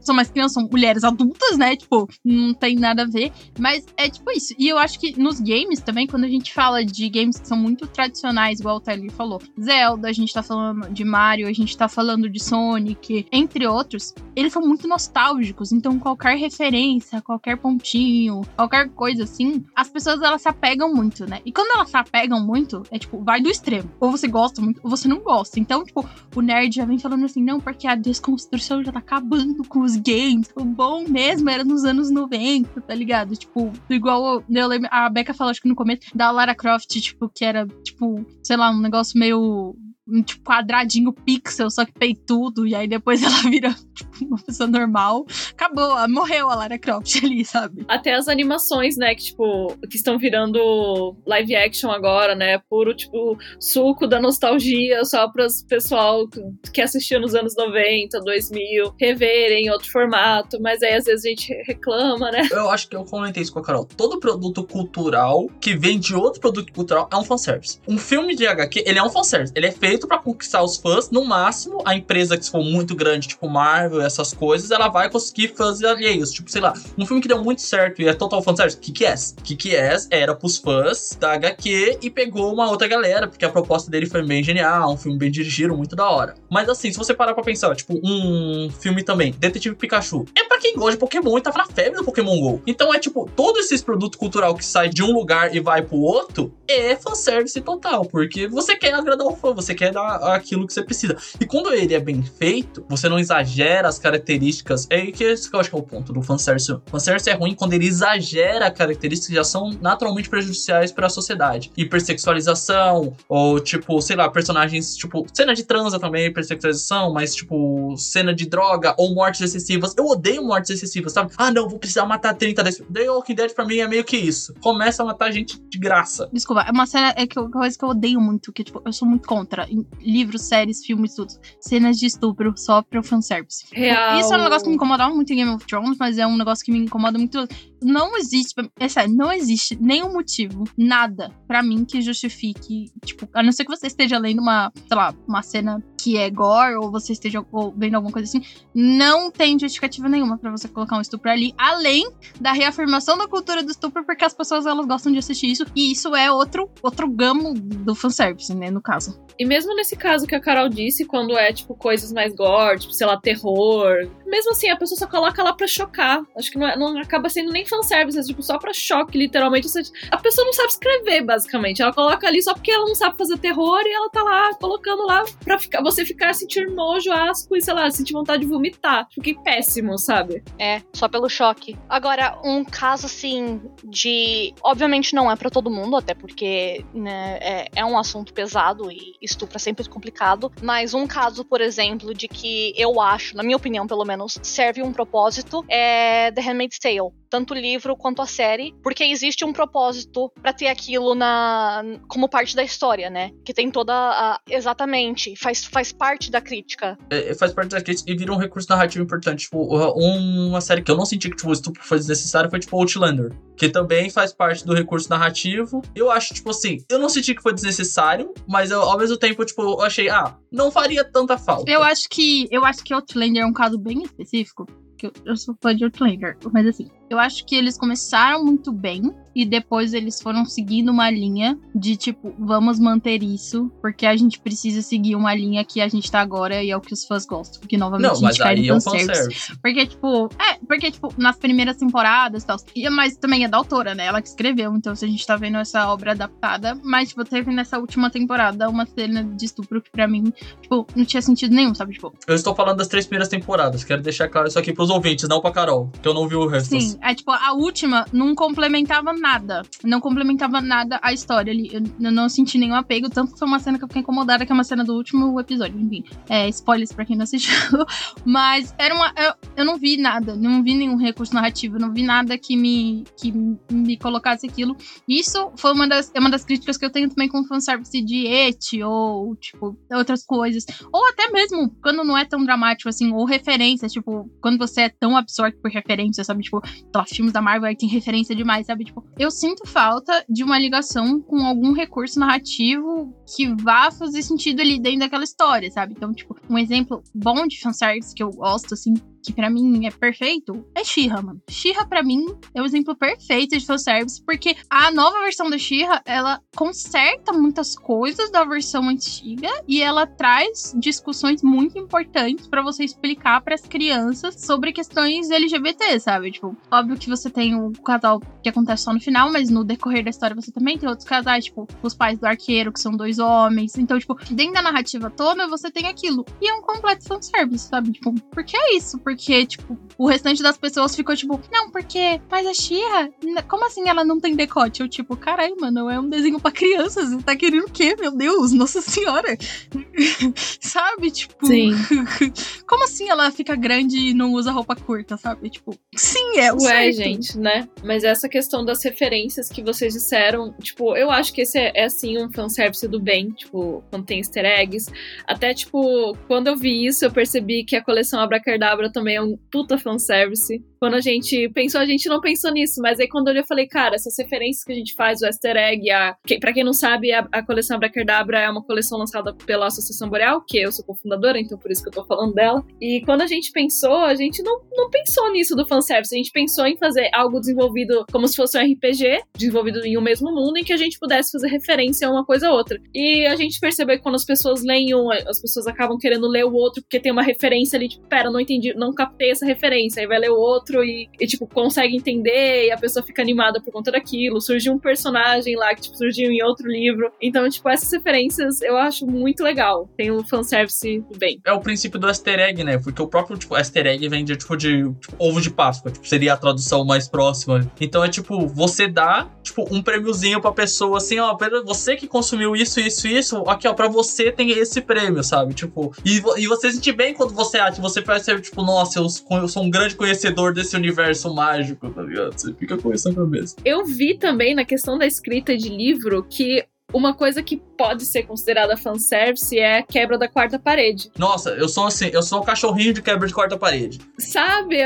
são mais crianças, são mulheres adultas, né? Tipo, não tem nada a ver. Mas é tipo isso. E eu acho que nos games também, quando a gente fala de games que são muito tradicionais, igual o Tyler falou, Zelda, a gente tá falando de Mario, a gente tá falando de Sonic, entre outros, eles são muito nostálgicos. Então, qualquer referência, qualquer pontinho, qualquer coisa assim, as pessoas elas se apegam muito, né? E quando elas se apegam muito, é tipo, vai do extremo. Ou você gosta muito, ou você não gosta. Então, tipo, o nerd já vem falando assim, não, porque a desconstrução já tá acabando com os games. O bom mesmo era nos anos 90, tá ligado? Tipo, igual eu lembro, a Becca falou, acho que no começo, da Lara Croft, tipo, que era, tipo, sei lá, um negócio meio. Um, Tipo, quadradinho pixel, só que peitudo, e aí depois ela vira, tipo, uma pessoa normal. Acabou, morreu a Lara Croft ali, sabe? Até as animações, né, que, tipo, que estão virando live action agora, né? Puro, tipo, suco da nostalgia só para os pessoal que assistia nos anos 90, 2000, reverem em outro formato. Mas aí às vezes a gente reclama, né? Eu acho que eu comentei isso com a Carol. Todo produto cultural que vem de outro produto cultural é um fanservice. Um filme de HQ, ele é um fanservice. Ele é feito pra conquistar os fãs. No máximo, a empresa que for muito grande, tipo Marvel, essas coisas, ela vai conseguir fãs alheios. Tipo, sei lá, um filme que deu muito certo e é total fanservice, Kick-Ass. Kick-Ass era pros fãs da HQ e pegou uma outra galera, porque a proposta dele foi bem genial, um filme bem dirigido, muito da hora. Mas assim, se você parar pra pensar, tipo, um filme também, Detetive Pikachu, é pra quem gosta de Pokémon e tava na febre do Pokémon GO. Então é tipo, todos esses produtos cultural que sai de um lugar e vai pro outro é fanservice total, porque você quer agradar o fã, você quer quer dar aquilo que você precisa. E quando ele é bem feito, você não exagera as características. É que esse que eu acho que é o ponto do fanservice. Fanservice é ruim quando ele exagera características que já são naturalmente prejudiciais para a sociedade. Hipersexualização, ou tipo, sei lá, personagens, tipo, cena de transa também, hipersexualização, mas tipo, cena de droga ou mortes excessivas. Eu odeio mortes excessivas, sabe? Ah, não, vou precisar matar 30 desse. The Walking Dead pra mim é meio que isso. Começa a matar gente de graça. Desculpa, é uma cena é que eu- coisa que eu odeio muito, que tipo, eu sou muito contra. Livros, séries, filmes, tudo. Cenas de estupro só pro fanservice. Real. Isso é um negócio que me incomodava muito em Game of Thrones, mas é um negócio que me incomoda muito. Não existe, é sério, não existe nenhum motivo, nada, pra mim que justifique, tipo, a não ser que você esteja lendo uma, sei lá, uma cena que é gore, ou você esteja vendo alguma coisa assim, não tem justificativa nenhuma pra você colocar um estupro ali, além da reafirmação da cultura do estupro, porque as pessoas elas gostam de assistir isso, e isso é outro, outro gamo do fanservice, né, no caso. E mesmo nesse caso que a Carol disse, quando é, tipo, coisas mais gore, tipo, sei lá, terror. Mesmo assim, a pessoa só coloca lá pra chocar. Acho que não, é- não acaba sendo nem fanservice, é tipo, só pra choque, literalmente. A pessoa não sabe escrever, basicamente. Ela coloca ali só porque ela não sabe fazer terror e ela tá lá colocando lá pra ficar, você ficar sentindo nojo, asco e, sei lá, sentir vontade de vomitar. Fiquei péssimo, sabe? É, só pelo choque. Agora, um caso assim de. Obviamente não é pra todo mundo, até porque né, é, é um assunto pesado e estupro é sempre complicado. Mas um caso, por exemplo, de que eu acho, na minha opinião pelo menos, serve um propósito é The Handmaid's Tale. Tanto o livro quanto a série, porque existe um propósito pra ter aquilo na como parte da história, né? Que tem toda a. Exatamente, faz, faz parte da crítica. É, faz parte da crítica e vira um recurso narrativo importante. Tipo, uma série que eu não senti que tipo, estupro foi desnecessário foi tipo Outlander. Que também faz parte do recurso narrativo. Eu acho, tipo assim, eu não senti que foi desnecessário, mas eu, ao mesmo tempo, tipo, eu achei, ah, não faria tanta falta. Eu acho que eu acho que Outlander é um caso bem específico, que eu, eu sou fã de Outlander, mas assim, eu acho que eles começaram muito bem e depois eles foram seguindo uma linha de tipo, vamos manter isso, porque a gente precisa seguir uma linha que a gente tá agora e é o que os fãs gostam, porque novamente Não, a gente cai aí no é um fanservice. fanservice. Porque, tipo, é, porque, tipo, nas primeiras temporadas e tal. Mas também é da autora, né? Ela que escreveu. Então, se a gente tá vendo essa obra adaptada. Mas, tipo, teve nessa última temporada uma cena de estupro que pra mim, tipo, não tinha sentido nenhum, sabe? Tipo, Eu estou falando das três primeiras temporadas. Quero deixar claro isso aqui pros ouvintes, não pra Carol, que eu não vi o resto. sim. É, tipo, a última não complementava nada. Não complementava nada a história ali. Eu, eu não senti nenhum apego. Tanto que foi uma cena que eu fiquei incomodada, que é uma cena do último episódio. Enfim, é, spoilers pra quem não assistiu. Mas era uma. Eu, eu não vi nada. Não vi nenhum recurso narrativo. Não vi nada que me, que me colocasse aquilo. Isso foi uma das, é uma das críticas que eu tenho também com fanservice de et ou, tipo, outras coisas. Ou até mesmo quando não é tão dramático, assim, ou referências, tipo, quando você é tão absorto por referência, sabe? Tipo, lá, filmes da Marvel aí tem referência demais, sabe? Tipo, eu sinto falta de uma ligação com algum recurso narrativo que vá fazer sentido ali dentro daquela história, sabe? Então, tipo, um exemplo bom de fanservice que eu gosto, assim, que pra mim é perfeito, é She-Ra, mano. She-Ra, pra mim, é o exemplo perfeito de fanservice, porque a nova versão da She-Ra, ela conserta muitas coisas da versão antiga e ela traz discussões muito importantes pra você explicar pras crianças sobre questões LGBT, sabe? Tipo, óbvio que você tem o casal que acontece só no final, mas no decorrer da história você também tem outros casais, tipo, os pais do arqueiro, que são dois homens. Então, tipo, dentro da narrativa toda, você tem aquilo. E é um completo fanservice, sabe? Tipo, porque é isso? Porque, tipo, o restante das pessoas ficou tipo, não, porque, mas a Xia, como assim ela não tem decote? Eu, tipo, caralho, mano, é um desenho pra crianças. Você tá querendo o quê, meu Deus? Nossa senhora. sabe? Tipo, Sim. como assim ela fica grande e não usa roupa curta, sabe? Tipo, sim, é o Ué, certo. gente, né? Mas essa questão das referências que vocês disseram, tipo, eu acho que esse é, é assim um fanservice do bem, tipo, quando tem easter eggs. Até, tipo, quando eu vi isso, eu percebi que a coleção Abracadabra também é um puta fanservice. Quando a gente pensou, a gente não pensou nisso, mas aí quando eu eu falei, cara, essas referências que a gente faz, o easter egg, a... pra quem não sabe, a, a coleção Abracadabra é uma coleção lançada pela Associação Boreal, que eu sou cofundadora, então por isso que eu tô falando dela. E quando a gente pensou, a gente não, não pensou nisso do fanservice. A gente pensou em fazer algo desenvolvido como se fosse um RPG, desenvolvido em um mesmo mundo, em que a gente pudesse fazer referência a uma coisa ou outra. E a gente percebeu que quando as pessoas leem um, as pessoas acabam querendo ler o outro, porque tem uma referência ali, tipo, pera, não entendi, não captei essa referência. Aí vai ler o outro e, e tipo, consegue entender, e a pessoa fica animada por conta daquilo. Surgiu um personagem lá que, tipo, surgiu em outro livro. Então, tipo, essas referências eu acho muito legal. Tem um fanservice bem. É o princípio do easter egg, né? Porque o próprio, tipo, easter egg vem de, tipo, de tipo, ovo de Páscoa. Tipo, seria a tradução mais próxima. Então é, tipo, você dá, tipo, um prêmiozinho pra pessoa, assim, ó, você que consumiu isso, isso, isso, aqui, ó, pra você tem esse prêmio, sabe? Tipo, e, e você sente bem quando você acha, você percebe, tipo, nossa, eu, eu sou um grande conhecedor desse universo mágico, tá ligado? Você fica com isso na cabeça. Eu vi também na questão da escrita de livro que uma coisa que pode ser considerada fanservice é a quebra da quarta parede. Nossa, eu sou assim, eu sou um cachorrinho de quebra de quarta parede. Sabe?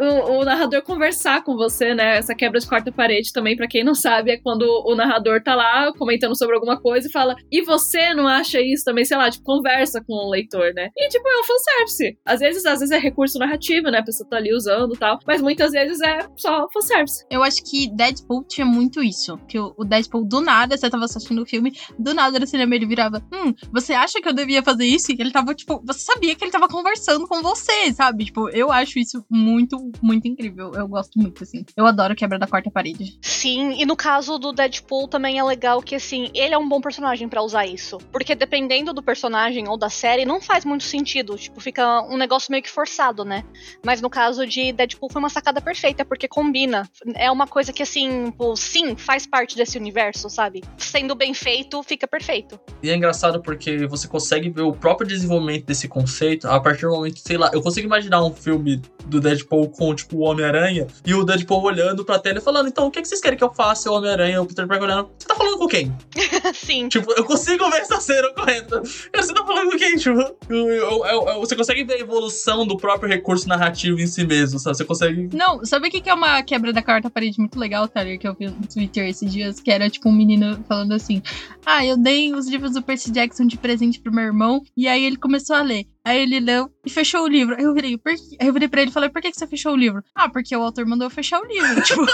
O, o narrador conversar com você, né? Essa quebra de quarta parede também, pra quem não sabe, é quando o narrador tá lá comentando sobre alguma coisa e fala, e você não acha isso também? Sei lá, tipo, conversa com o leitor, né? E, tipo, é um fanservice. Às vezes, às vezes é recurso narrativo, né? A pessoa tá ali usando e tal, mas muitas vezes é só fanservice. Eu acho que Deadpool tinha muito isso. Que o o Deadpool, do nada, você tava assistindo o filme, do nada no cinema ele virava: Hum, você acha que eu devia fazer isso? E ele tava, tipo, você sabia que ele tava conversando com você, sabe? Tipo, eu acho isso muito, muito incrível. Eu gosto muito, assim. Eu adoro quebra da quarta parede. Sim, e no caso do Deadpool também é legal que, assim, ele é um bom personagem pra usar isso. Porque dependendo do personagem ou da série, não faz muito sentido. Tipo, fica um negócio meio que forçado, né? Mas no caso de Deadpool foi uma sacada perfeita, porque combina. É uma coisa que, assim, tipo, sim, faz parte desse universo, sabe? Sendo bem feito, fica perfeito. E é engraçado porque você consegue ver o próprio desenvolvimento desse conceito a partir do momento, sei lá, eu consigo imaginar um filme do Deadpool com, tipo, o Homem-Aranha e o Deadpool olhando pra tela e falando, então, o que que vocês querem que eu faça? O Homem-Aranha, o Peter Parker olhando, você tá falando com quem? sim. Tipo, eu consigo ver essa cena ocorrendo. Você tá falando com quem, tipo? Eu- eu- eu- você consegue ver a evolução do próprio recurso narrativo em si mesmo, sabe? Você consegue... Não, sabe o que que é uma quebra da quarta parede muito legal, Tyler, que eu vi no Twitter esses dias? Que era, tipo, um menino falando assim: Ah, eu dei os livros do Percy Jackson de presente pro meu irmão, e aí ele começou a ler. Aí ele leu e fechou o livro. Aí eu virei, por quê? Aí eu virei pra ele e falei, por que, que você fechou o livro? Ah, porque o autor mandou eu fechar o livro. tipo,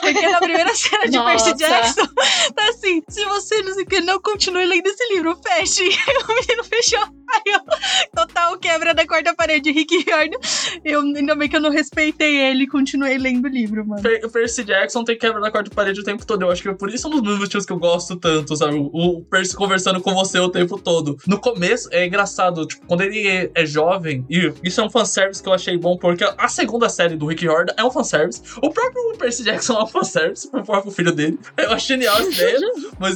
porque na primeira cena de Percy. Jackson tá assim: se você não que, não continue lendo esse livro, feche. Aí o menino fechou. Aí eu, total quebra da quarta parede, Rick Riordan. Eu, ainda bem que eu não respeitei ele e continuei lendo o livro, mano. Per- O Percy Jackson tem quebra da quarta parede o tempo todo. Eu acho que é por isso um dos motivos que eu gosto tanto, sabe? O, o Percy conversando com você o tempo todo. No começo, é engraçado, tipo, quando ele é jovem, e isso é um fanservice que eu achei bom, porque a segunda série do Rick Riordan é um fanservice. O próprio Percy Jackson é um fanservice pro próprio filho dele. Eu acho genial essa ideia. Mas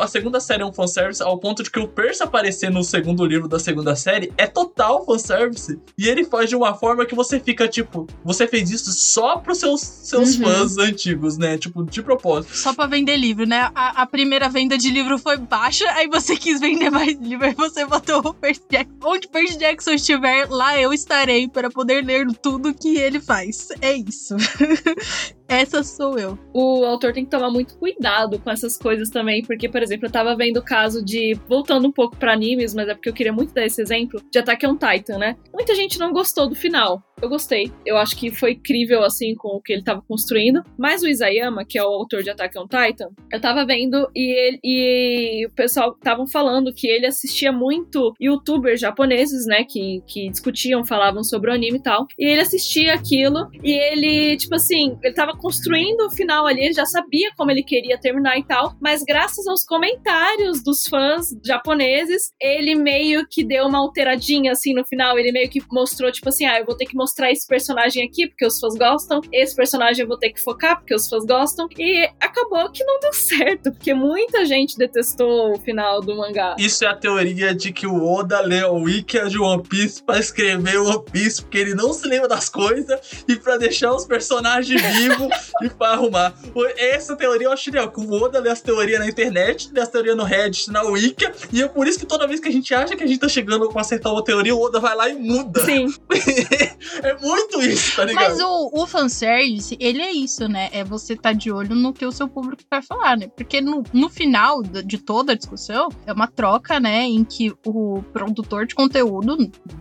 a segunda série é um fanservice ao ponto de que o Percy aparecer no segundo livro da segunda série é total fanservice. E ele faz de uma forma que você fica, tipo, você fez isso só pros seus, seus Uhum. fãs antigos, né? Tipo, de propósito. Só pra vender livro, né? A, a primeira venda de livro foi baixa, aí você quis vender mais livro, aí você botou o Percy Jackson. Onde Percy Jackson estiver, lá eu estarei para poder ler tudo que ele faz. É isso. Essa sou eu. o autor tem que tomar muito cuidado com essas coisas também, porque, por exemplo, eu tava vendo o caso de. Voltando um pouco pra animes, mas é porque eu queria muito dar esse exemplo, de Attack on Titan, né? Muita gente não gostou do final. Eu gostei. Eu acho que foi incrível, assim, com o que ele tava construindo. Mas o Isayama, que é o autor de Attack on Titan, eu tava vendo e, ele, e o pessoal estavam falando que ele assistia muito youtubers japoneses, né? Que, que discutiam, falavam sobre o anime e tal. E ele assistia aquilo e ele, tipo assim, ele tava construindo o final ali, ele já sabia como ele queria terminar e tal, mas graças aos comentários dos fãs japoneses, ele meio que deu uma alteradinha assim no final, ele meio que mostrou tipo assim, ah, eu vou ter que mostrar esse personagem aqui porque os fãs gostam, esse personagem eu vou ter que focar porque os fãs gostam, e acabou que não deu certo, porque muita gente detestou o final do mangá. Isso é a teoria de que o Oda lê o Wikia de One Piece pra escrever One Piece, porque ele não se lembra das coisas e pra deixar os personagens vivos e pra arrumar. Essa teoria eu acho genial, que o Oda lê as teorias na internet, lê as teorias no Reddit, na Wikia, e é por isso que toda vez que a gente acha que a gente tá chegando pra acertar uma teoria, o Oda vai lá e muda. Sim, É muito isso, tá ligado? Mas o, o fanservice, ele é isso, né? É você tá de olho no que o seu público vai falar, né? Porque no, no final de toda a discussão, é uma troca, né? Em que o produtor de conteúdo,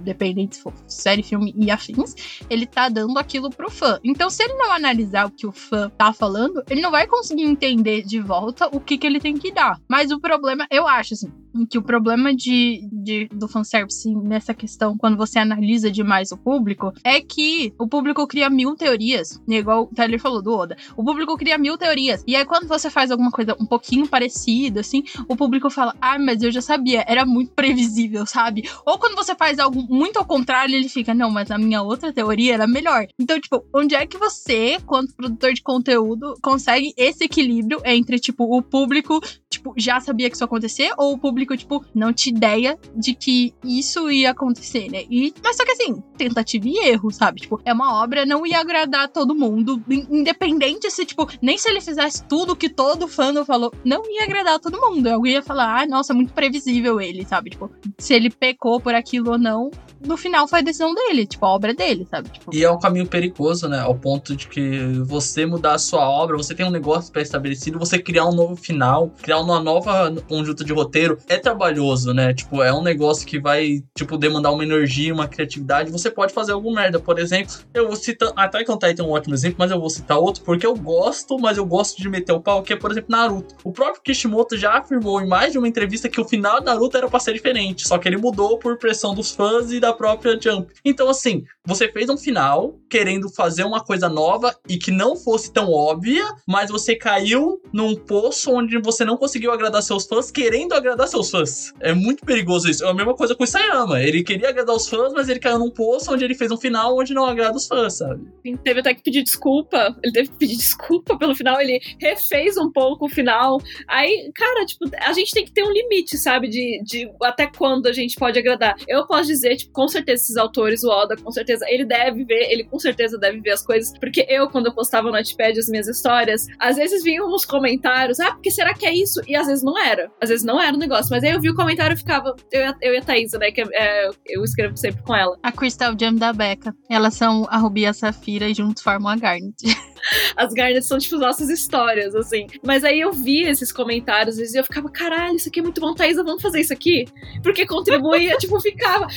dependente se for série, filme e afins, ele tá dando aquilo pro fã. Então, se ele não analisar o que o fã tá falando, ele não vai conseguir entender de volta o que, que ele tem que dar. Mas o problema, eu acho, assim, que o problema de, de, do fanservice nessa questão, quando você analisa demais o público, é que o público cria mil teorias, né, igual o Tyler falou do Oda. O público cria mil teorias. E aí, quando você faz alguma coisa um pouquinho parecida, assim, o público fala: Ah, mas eu já sabia, era muito previsível, sabe? Ou quando você faz algo muito ao contrário, ele fica: Não, mas a minha outra teoria era melhor. Então, tipo, onde é que você, quanto produtor de conteúdo, consegue esse equilíbrio entre, tipo, o público tipo, já sabia que isso ia acontecer, ou o público, tipo, não tinha ideia de que isso ia acontecer, né? E, mas só que assim, tentativa e erro, sabe? Tipo, é uma obra, não ia agradar todo mundo, in- independente se, tipo, nem se ele fizesse tudo que todo fã falou, não ia agradar todo mundo. Alguém ia falar, ah, nossa, muito previsível ele, sabe? Tipo, se ele pecou por aquilo ou não, no final foi a decisão dele, tipo, a obra dele, sabe? Tipo, E é um caminho perigoso, né? Ao ponto de que você mudar a sua obra, você tem um negócio pré-estabelecido, você criar um novo final, criar uma nova conjunta de roteiro, é trabalhoso, né? Tipo, é um negócio que vai, tipo, demandar uma energia, uma criatividade. Você pode fazer alguma merda. Por exemplo, eu vou citar. Até on Titan é um ótimo exemplo, mas eu vou citar outro porque eu gosto, mas eu gosto de meter o pau, que é, por exemplo, Naruto. O próprio Kishimoto já afirmou em mais de uma entrevista que o final de Naruto era pra ser diferente, só que ele mudou por pressão dos fãs e da própria Jump. Então, assim, você fez um final querendo fazer uma coisa nova e que não fosse tão óbvia, mas você caiu num poço onde você não conseguiu agradar seus fãs querendo agradar seus fãs. É muito perigoso isso. É a mesma coisa com o Isayama. Ele queria agradar os fãs, mas ele caiu num poço onde ele fez um final onde não agrada os fãs, sabe? Teve até que pedir desculpa. Ele teve que pedir desculpa pelo final. Ele refez um pouco o final. Aí, cara, tipo, a gente tem que ter um limite, sabe? De, de até quando a gente pode agradar. Eu posso dizer, tipo, com certeza esses autores, o Oda, com certeza, ele deve ver, ele com certeza deve ver as coisas. Porque eu, quando eu postava no Notepad as minhas histórias, às vezes vinham uns comentários, ah, porque será que é isso? E às vezes não era. Às vezes não era o negócio. Mas aí eu vi o comentário e ficava. Eu, eu e a Thaisa, né? Que é, eu escrevo sempre com ela. a Crystal Gem da Becca. Elas são a Ruby e a Safira e juntos formam a Garnet. As Garnets são, tipo, nossas histórias, assim. Mas aí eu vi esses comentários e eu ficava, caralho, isso aqui é muito bom, Thaisa, vamos fazer isso aqui? Porque contribuía, tipo, ficava.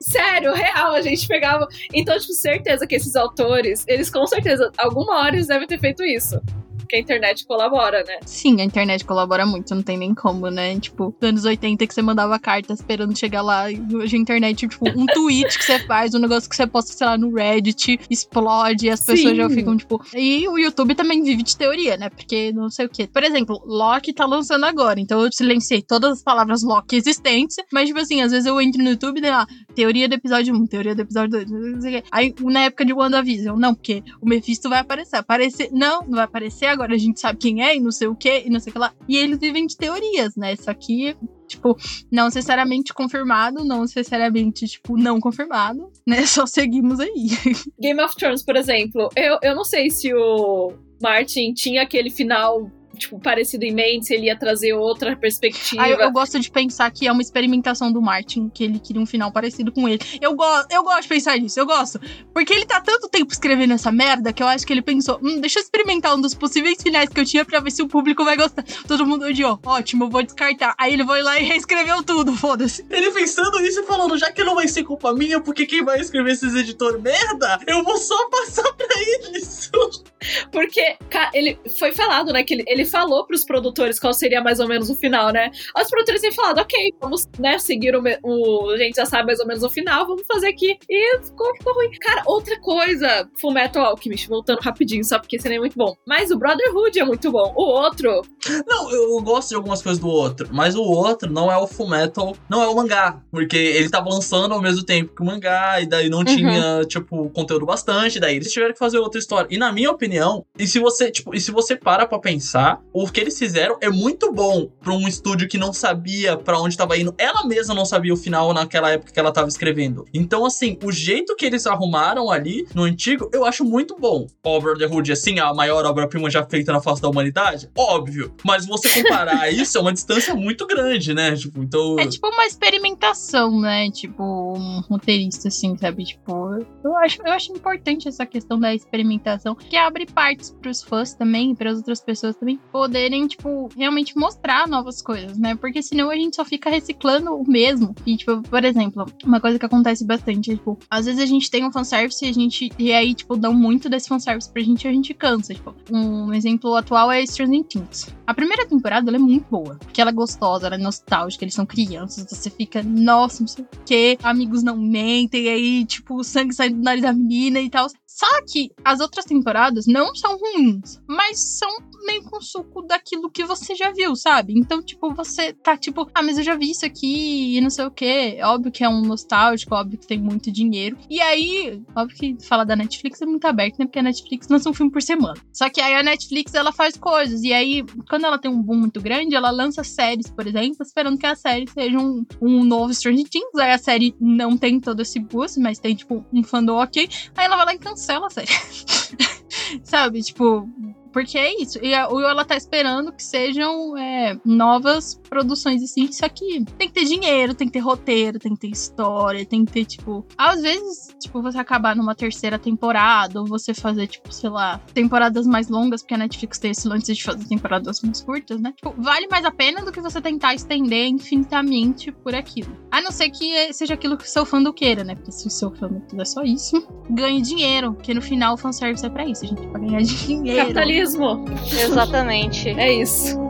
Sério, real, a gente pegava. Então, tipo, certeza que esses autores, eles com certeza, alguma hora eles devem ter feito isso. Porque a internet colabora, né? Sim, a internet colabora muito, não tem nem como, né? Tipo, nos anos 80 que você mandava carta esperando chegar lá, hoje a internet, tipo, um tweet que você faz, um negócio que você posta, sei lá, no Reddit, explode, e as pessoas Sim. já ficam, tipo. E o YouTube também vive de teoria, né? Porque não sei o quê. Por exemplo, Loki tá lançando agora, então eu silenciei todas as palavras Loki existentes, mas, tipo assim, às vezes eu entro no YouTube e daí lá, teoria do episódio 1, teoria do episódio 2, não sei o quê. Aí, na época de WandaVision, não, porque o Mephisto vai aparecer. Aparecer. Não, não vai aparecer agora, a gente sabe quem é e não sei o quê, e não sei o que lá. E eles vivem de teorias, né? Só que, tipo, não necessariamente confirmado, não necessariamente, tipo, não confirmado, né? Só seguimos aí. Game of Thrones, por exemplo, eu, eu não sei se o Martin tinha aquele final, tipo, parecido em mente, se ele ia trazer outra perspectiva. Aí eu, eu gosto de pensar que é uma experimentação do Martin, que ele queria um final parecido com ele. Eu, go eu gosto de pensar nisso, eu gosto. Porque ele tá tanto tempo escrevendo essa merda que eu acho que ele pensou: hum, deixa eu experimentar um dos possíveis finais que eu tinha pra ver se o público vai gostar. Todo mundo odiou, ótimo, eu vou descartar. Aí ele foi lá e reescreveu tudo, foda-se. Ele pensando isso e falando, já que não vai ser culpa minha, porque quem vai escrever esses editores merda, eu vou só passar pra eles. Porque, cara, ele foi falado, né? Que ele, ele falou pros produtores qual seria mais ou menos o final, né? Os produtores têm falado, ok, vamos, né, seguir o, o. A gente já sabe mais ou menos o final, vamos fazer aqui. E ficou, ficou ruim. Cara, outra coisa, Fullmetal Alchemist, voltando rapidinho, só porque esse nem é muito bom. Mas o Brotherhood é muito bom. O outro, Não, eu gosto de algumas coisas do outro, mas o outro não é o Fullmetal, não é o mangá, porque ele tava lançando ao mesmo tempo que o mangá, e daí não tinha, tipo, conteúdo bastante, daí eles tiveram que fazer outra história. E na minha opinião, opinião, e se você, tipo, e se você para pra pensar, o que eles fizeram é muito bom pra um estúdio que não sabia pra onde tava indo. Ela mesma não sabia o final naquela época que ela tava escrevendo. Então, assim, o jeito que eles arrumaram ali no antigo, eu acho muito bom. Ó, Brotherhood, assim, a maior obra-prima já feita na face da humanidade? Óbvio. Mas você comparar isso é uma distância muito grande, né? Tipo, então. É tipo uma experimentação, né? Tipo, um roteirista, assim, sabe? Tipo, eu acho, eu acho importante essa questão da experimentação, que abre partes pros fãs também, para as outras pessoas também, poderem, tipo, realmente mostrar novas coisas, né? Porque senão a gente só fica reciclando o mesmo. E, tipo, por exemplo, uma coisa que acontece bastante, é, tipo, às vezes a gente tem um fanservice e a gente. E aí, tipo, dão muito desse fanservice pra gente e a gente cansa. Tipo, um exemplo atual é Stranger Things. A primeira temporada ela é muito boa. Porque ela é gostosa, ela é nostálgica, eles são crianças, você fica, nossa, não sei o quê, amigos não mentem, e aí, tipo, o sangue sai do nariz da menina e tal. Só que as outras temporadas não são ruins, mas são meio com suco daquilo que você já viu, sabe? Então, tipo, você tá tipo, ah, mas eu já vi isso aqui e não sei o quê. Óbvio que é um nostálgico, óbvio que tem muito dinheiro. E aí, óbvio que falar da Netflix é muito aberto, né? Porque a Netflix lança um filme por semana. Só que aí a Netflix, ela faz coisas. E aí, quando ela tem um boom muito grande, ela lança séries, por exemplo, esperando que a série seja um, um novo Stranger Things. Aí a série não tem todo esse boost, mas tem, tipo, um fandom ok. Aí ela vai lá e cancela a série. Sabe? Tipo, porque é isso. E a, ou ela tá esperando que sejam é, novas produções, assim. Só que tem que ter dinheiro, tem que ter roteiro, tem que ter história, tem que ter, tipo. Às vezes, tipo, você acabar numa terceira temporada, ou você fazer, tipo, sei lá, temporadas mais longas, porque a Netflix tem esse lance de fazer temporadas mais curtas, né? Tipo, vale mais a pena do que você tentar estender infinitamente por aquilo. A não ser que seja aquilo que o seu fã queira, né? Porque se o seu fã quiser só isso, ganhe dinheiro. Porque no final o fanservice é pra isso, gente. Pra ganhar dinheiro. Capitalismo. Exatamente. É isso.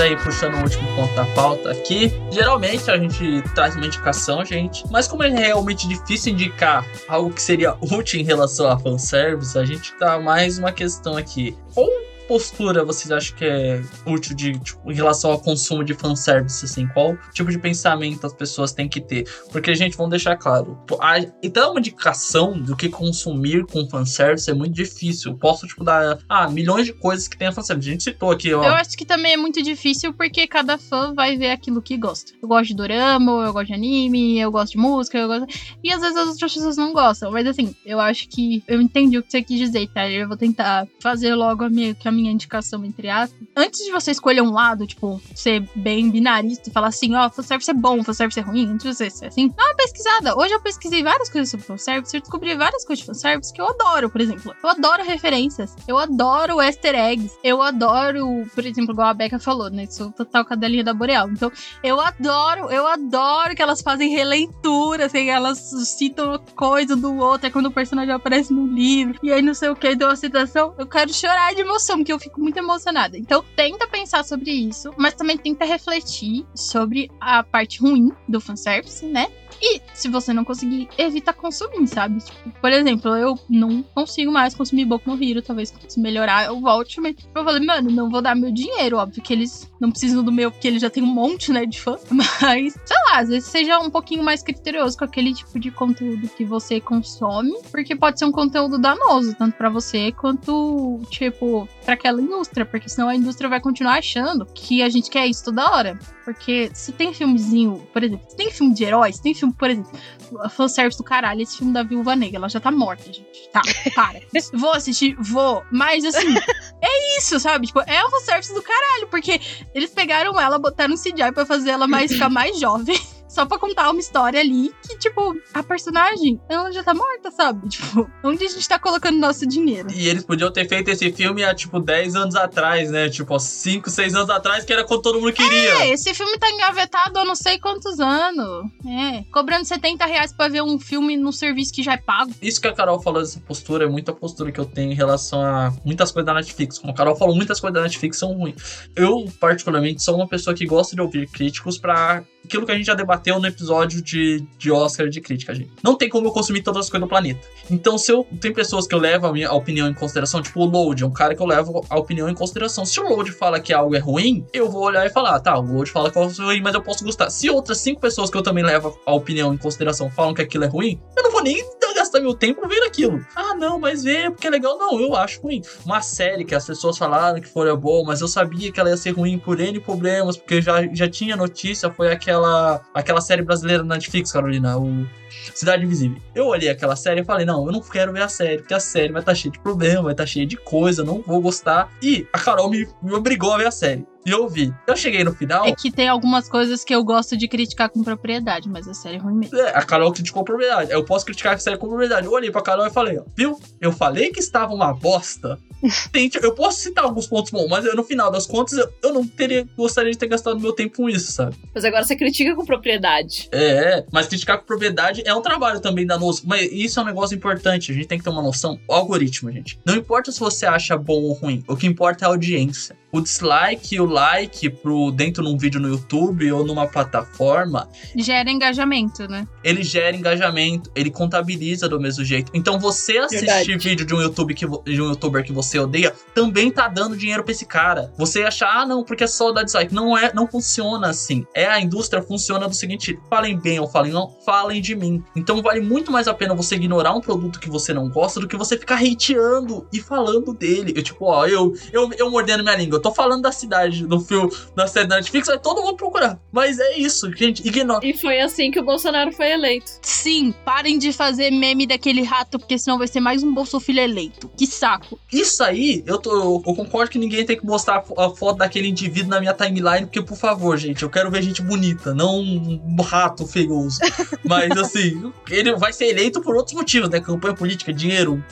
Aí, puxando o último ponto da pauta aqui, geralmente a gente traz uma indicação, gente. Mas como é realmente difícil indicar algo que seria útil em relação a fanservice, a gente tá mais uma questão aqui. Qual postura vocês acham que é útil de, tipo, em relação ao consumo de fanservice, assim? Qual tipo de pensamento as pessoas têm que ter? Porque, gente, vamos deixar claro. A, então, uma indicação do que consumir com fanservice é muito difícil. Eu posso, tipo, dar ah, milhões de coisas que tem a fanservice. A gente citou aqui, ó. Eu acho que também é muito difícil porque cada fã vai ver aquilo que gosta. Eu gosto de dorama, eu gosto de anime, eu gosto de música, eu gosto. E às vezes as outras pessoas não gostam. Mas assim, eu acho que eu entendi o que você quis dizer, tá? Eu vou tentar fazer logo a minha, que a minha indicação, entre aspas. Antes de você escolher um lado, tipo, ser bem binarista e falar assim, ó, oh, fanservice é bom, fanservice é ruim, antes de você ser assim, dá uma pesquisada. Hoje eu pesquisei várias coisas sobre fanservice, eu descobri várias coisas de fanservice que eu adoro, por exemplo. Eu adoro referências, eu adoro easter eggs, eu adoro, por exemplo, igual a Becca falou, né, sou total cadelinha da Boreal. Então, eu adoro, eu adoro que elas fazem releitura, assim, elas citam coisa do outro, é quando o personagem aparece no livro, e aí não sei o que, deu uma citação, eu quero chorar de emoção, porque eu fico muito emocionada. Então, tenta pensar sobre isso, mas também tenta refletir sobre a parte ruim do fanservice, né? E se você não conseguir, evita consumir, sabe? Tipo, por exemplo, eu não consigo mais consumir Boku no Hero, talvez se melhorar eu volte, mas eu falei, mano, não vou dar meu dinheiro, óbvio que eles não precisam do meu, porque eles já tem um monte, né, de fã, mas, sei lá, às vezes seja um pouquinho mais criterioso com aquele tipo de conteúdo que você consome, porque pode ser um conteúdo danoso, tanto para você quanto, tipo, para aquela indústria, porque senão a indústria vai continuar achando que a gente quer isso toda hora. Porque se tem filmezinho, por exemplo, se tem filme de heróis, tem filme, por exemplo, fanservice do caralho, esse filme da Viúva Negra, ela já tá morta, gente. Tá, para. vou assistir, vou. Mas assim, é isso, sabe? Tipo, é um fanservice do caralho, porque eles pegaram ela, botaram um CGI pra fazer ela mais ficar mais jovem. Só pra contar uma história ali que, tipo, a personagem, ela já tá morta, sabe? Tipo, onde a gente tá colocando nosso dinheiro? E eles podiam ter feito esse filme há, tipo, 10 anos atrás, né? Tipo, há 5, 6 anos atrás, que era quando todo mundo queria. É, esse filme tá engavetado há não sei quantos anos. É, cobrando 70 reais pra ver um filme num serviço que já é pago. Isso que a Carol falou dessa postura é muita postura que eu tenho em relação a muitas coisas da Netflix. Como a Carol falou, muitas coisas da Netflix são ruins. Eu, particularmente, sou uma pessoa que gosta de ouvir críticos pra aquilo que a gente já debateu no episódio de, de Oscar de crítica, gente. Não tem como eu consumir todas as coisas do planeta. Então, se eu. Tem pessoas que eu levo a minha opinião em consideração, tipo o Load, é um cara que eu levo a opinião em consideração. Se o Load fala que algo é ruim, eu vou olhar e falar, tá, o Load fala que é ruim, mas eu posso gostar. Se outras cinco pessoas que eu também levo a opinião em consideração falam que aquilo é ruim, eu não vou nem gastar meu tempo vendo aquilo. Ah, não, mas vê porque é legal. Não, eu acho ruim. Uma série que as pessoas falaram que foi boa, mas eu sabia que ela ia ser ruim por N problemas, porque já, já tinha notícia, foi aquela, aquela série brasileira na Netflix, Carolina, o Cidade Invisível. Eu olhei aquela série e falei, não, eu não quero ver a série, porque a série vai estar cheia de problema, vai estar cheia de coisa, não vou gostar. E a Carol me, me obrigou a ver a série. E eu vi. Eu cheguei no final. É que tem algumas coisas que eu gosto de criticar com propriedade, mas a série é ruim mesmo. É, a Carol criticou a propriedade. Eu posso criticar a série com propriedade. Eu olhei pra Carol e falei, ó, viu? Eu falei que estava uma bosta. Gente, eu posso citar alguns pontos bons, mas eu, no final das contas, eu, eu não teria gostaria de ter gastado meu tempo com isso, sabe? Mas agora você critica com propriedade. É, mas criticar com propriedade é um trabalho também danoso. Mas isso é um negócio importante, a gente tem que ter uma noção. O algoritmo, gente. Não importa se você acha bom ou ruim, o que importa é a audiência. O dislike e o like pro dentro num vídeo no YouTube ou numa plataforma, Gera engajamento, né? ele gera engajamento, ele contabiliza do mesmo jeito. Então você assistir Verdade. vídeo de um YouTube que de um youtuber que você odeia também tá dando dinheiro pra esse cara. Você achar, ah, não, porque é só dar dislike. Não é, não funciona assim. É a indústria funciona do seguinte: falem bem ou falem não, falem de mim. Então vale muito mais a pena você ignorar um produto que você não gosta do que você ficar hateando e falando dele. Eu, tipo, ó, eu, eu, eu mordendo minha língua. Eu tô falando da cidade, do filme, da série da Netflix, vai todo mundo procurar. Mas é isso, gente. Ignora. E foi assim que o Bolsonaro foi eleito. Sim, parem de fazer meme daquele rato, porque senão vai ser mais um Bolsofilho eleito. Que saco. Isso aí, eu, tô, eu, eu concordo que ninguém tem que mostrar a fo- a foto daquele indivíduo na minha timeline, porque, por favor, gente, eu quero ver gente bonita, não um rato feioso. Mas, assim, ele vai ser eleito por outros motivos, né? Campanha política, dinheiro,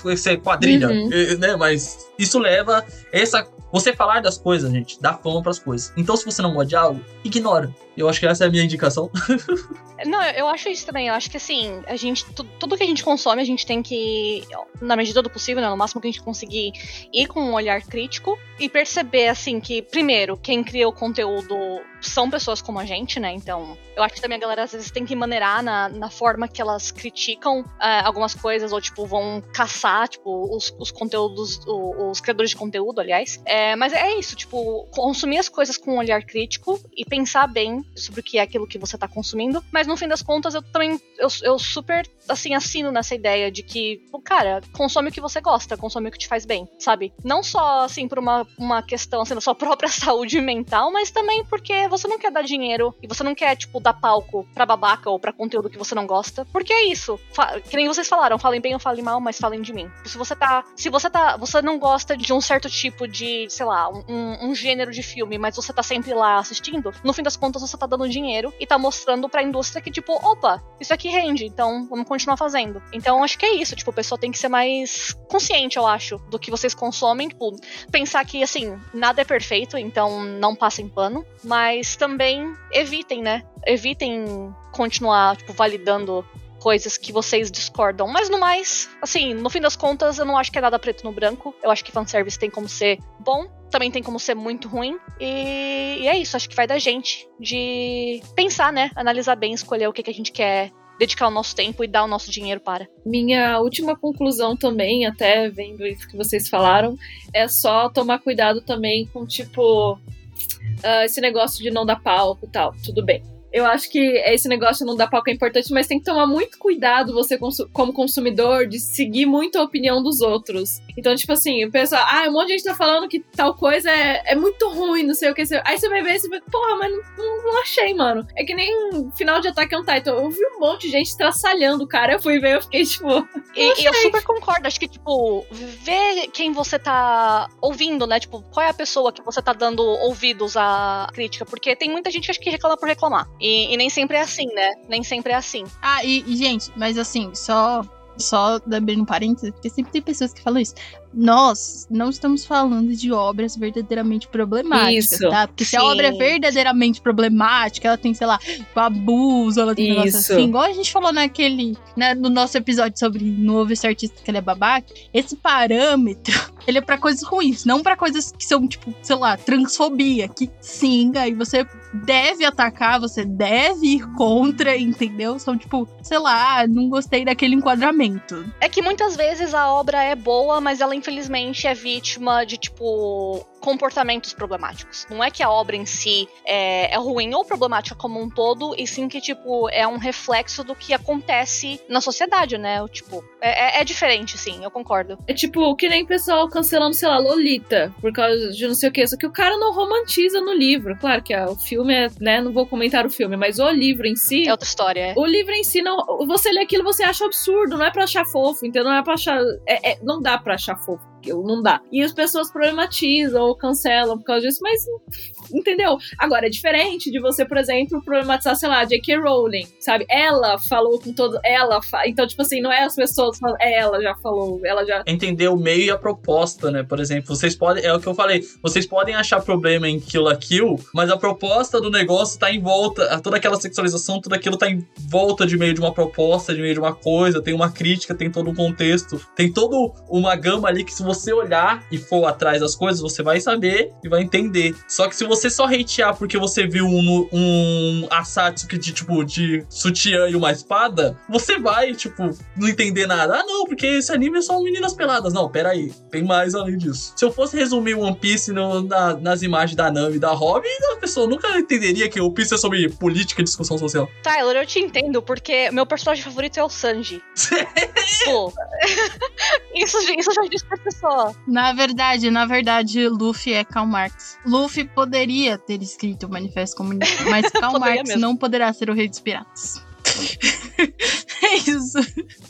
quadrilha, Uhum. né? Mas isso leva essa. Você falar das coisas, gente, dá fama pras coisas. Então, se você não gosta de algo, ignora. Eu acho que essa é a minha indicação. Não, eu acho isso também. Eu acho que assim, a gente. tu- Tudo que a gente consome, a gente tem que, na medida do possível, né, no máximo que a gente conseguir, ir com um olhar crítico e perceber, assim, que, primeiro, quem cria o conteúdo são pessoas como a gente, né? Então, eu acho que também a galera às vezes tem que maneirar na, na forma que elas criticam ah, algumas coisas, ou, tipo, vão caçar, tipo, os, os conteúdos, os criadores de conteúdo, aliás. É, mas é isso, tipo, consumir as coisas com um olhar crítico e pensar bem sobre o que é aquilo que você tá consumindo. Mas no fim das contas, eu também, eu, eu super, assim, assino nessa ideia de que, pô, cara, consome o que você gosta, consome o que te faz bem, sabe? Não só, assim, por uma, uma questão, assim, da sua própria saúde mental, mas também porque você não quer dar dinheiro e você não quer, tipo, dar palco pra babaca ou pra conteúdo que você não gosta. Porque é isso. Fa- que nem vocês falaram, falem bem ou falem mal, mas falem de mim. Se você tá. Se você tá. Você não gosta de um certo tipo de, sei lá, um- um gênero de filme, mas você tá sempre lá assistindo, no fim das contas você tá dando dinheiro e tá mostrando pra indústria que, tipo, opa, isso aqui rende, então vamos continuar fazendo. Então acho que é isso, tipo, a pessoa tem que ser mais consciente, eu acho, do que vocês consomem, tipo, pensar que, assim, nada é perfeito, então não passem pano, mas também evitem, né? Evitem continuar, tipo, validando coisas que vocês discordam. Mas no mais, assim, no fim das contas, eu não acho que é nada preto no branco. Eu acho que fanservice tem como ser bom, também tem como ser muito ruim. E, e é isso, acho que vai da gente de pensar, né? Analisar bem, escolher o que, que a gente quer dedicar o nosso tempo e dar o nosso dinheiro para. Minha última conclusão também, até vendo isso que vocês falaram, é só tomar cuidado também com, tipo, ah, esse negócio de não dar palco e tal. Tudo bem. Eu acho que esse negócio não dar palco é importante, mas tem que tomar muito cuidado você, como consumidor, de seguir muito a opinião dos outros. Então, tipo assim, o pessoal, ah, um monte de gente tá falando que tal coisa é, é muito ruim, não sei o que. Aí você vai ver e você vai, porra, mas não, não, achei, mano. É que nem final de Attack on Titan. Eu vi um monte de gente traçalhando o cara. Eu fui ver, eu fiquei, tipo. E, e eu super concordo. Acho que, tipo, ver quem você tá ouvindo, né? Tipo, qual é a pessoa que você tá dando ouvidos à crítica. Porque tem muita gente que acha que reclama por reclamar. E, e nem sempre é assim, né? Nem sempre é assim. Ah, e, e, gente, mas assim, só. Só abrindo um parênteses, porque sempre tem pessoas que falam isso. Nós não estamos falando de obras verdadeiramente problemáticas, Isso, tá? Porque se a sim. obra é verdadeiramente problemática, ela tem, sei lá, abuso, ela tem um negócio Isso. assim. Igual a gente falou naquele, né, no nosso episódio sobre não ouvir esse artista que ele é babaca. Esse parâmetro, ele é pra coisas ruins, não pra coisas que são, tipo, sei lá, transfobia, que sim, aí você deve atacar, você deve ir contra, entendeu? São, tipo, sei lá, não gostei daquele enquadramento. É que muitas vezes a obra é boa, mas ela infelizmente é vítima de, tipo, comportamentos problemáticos. Não é que a obra em si é, é ruim ou problemática como um todo, e sim que, tipo, é um reflexo do que acontece na sociedade, né? O, Tipo, é, é- é diferente, sim, eu concordo. É tipo, que nem pessoal cancelando, sei lá, Lolita, por causa de não sei o que. Só que o cara não romantiza no livro. Claro que ah, o filme é, né? Não vou comentar o filme, mas o livro em si. É outra história, é. O livro em si, não, você lê aquilo, você acha absurdo, não é pra achar fofo, entendeu? Não é pra achar. é- é- não dá pra achar fofo, aquilo, não dá. E as pessoas problematizam ou cancelam por causa disso, mas. Entendeu? Agora, é diferente de você, por exemplo, problematizar, sei lá, J.K. Rowling, sabe? Ela falou com todo. Ela. Fa... Então, tipo assim, não é as pessoas falando. É, ela já falou, ela já. entender o meio e a proposta, né? Por exemplo, vocês podem, é o que eu falei, vocês podem achar problema em Kill la Kill, mas a proposta do negócio tá em volta, toda aquela sexualização, tudo aquilo tá em volta de meio de uma proposta, de meio de uma coisa, tem uma crítica, tem todo um contexto, tem toda uma gama ali que se você olhar e for atrás das coisas, você vai saber e vai entender. Só que se você só hatear porque você viu um, um Asatsuki de, tipo, de sutiã e uma espada, você vai, tipo, não entender nada. Ah, não, porque esse anime é só meninas peladas. Não, peraí, tem mais além disso. Se eu fosse resumir One Piece no- na- nas imagens da Nami e da Robin, a pessoa nunca entenderia que One Piece é sobre política e discussão social. Tyler, eu te entendo, porque meu personagem favorito é o Sanji. Pô. isso, isso já diz pra pessoa. Na verdade, na verdade, Luffy é Karl Marx. Luffy poderia ter escrito o Manifesto Comunista, mas Karl Marx mesmo. não poderá ser o rei dos piratas. é isso.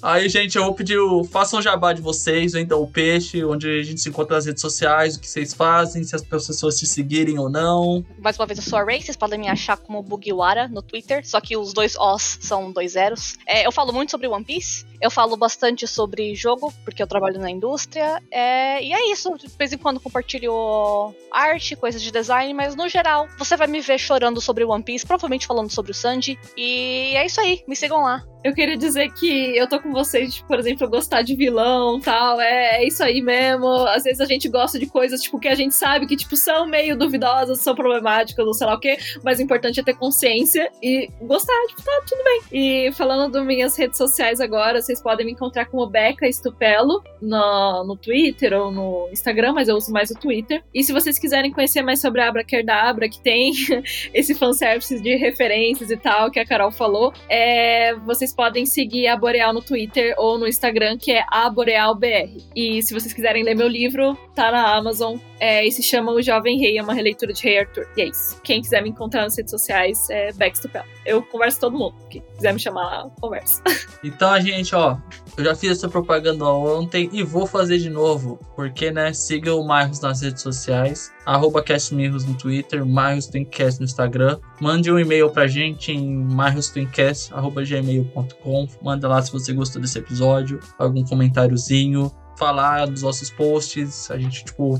Aí, gente, eu vou pedir o façam jabá de vocês, ou então o peixe, onde a gente se encontra nas redes sociais, o que vocês fazem, se as pessoas te seguirem ou não. Mais uma vez, eu sou a Ray, vocês podem me achar como Bugiwara no Twitter, só que os dois Os são dois zeros. É, eu falo muito sobre One Piece, eu falo bastante sobre jogo, porque eu trabalho na indústria, é, e é isso, de vez em quando compartilho arte, coisas de design, mas no geral, você vai me ver chorando sobre One Piece, provavelmente falando sobre o Sanji, e é isso aí, me sigam lá. Eu queria dizer que eu tô com vocês, de, por exemplo, gostar de vilão tal. É, é isso aí mesmo. Às vezes a gente gosta de coisas, tipo, que a gente sabe que, tipo, são meio duvidosas, são problemáticas, ou sei lá o quê. Mas o importante é ter consciência e gostar, tipo, tá tudo bem. E falando das minhas redes sociais agora, vocês podem me encontrar como Beca Estupelo no, no Twitter ou no Instagram, mas eu uso mais o Twitter. E se vocês quiserem conhecer mais sobre a Abracadabra, que tem esse fanservice de referências e tal, que a Carol falou, é, vocês podem seguir a Boreal no Twitter ou no Instagram, que é a BorealBR. E se vocês quiserem ler meu livro, tá na Amazon. É, e se chama O Jovem Rei, é uma releitura de Rei Arthur. E é isso. Quem quiser me encontrar nas redes sociais é Bex Tupel. Eu converso todo mundo. Quem quiser me chamar lá, conversa. Então, gente, ó, eu já fiz essa propaganda ontem e vou fazer de novo, porque, né, siga o Marros nas redes sociais, arroba castmirros no Twitter, Marros Twincast no Instagram, mande um e-mail pra gente em marrostwincast.gmail.com, manda lá se você gostou desse episódio, algum comentáriozinho, falar dos nossos posts, a gente, tipo,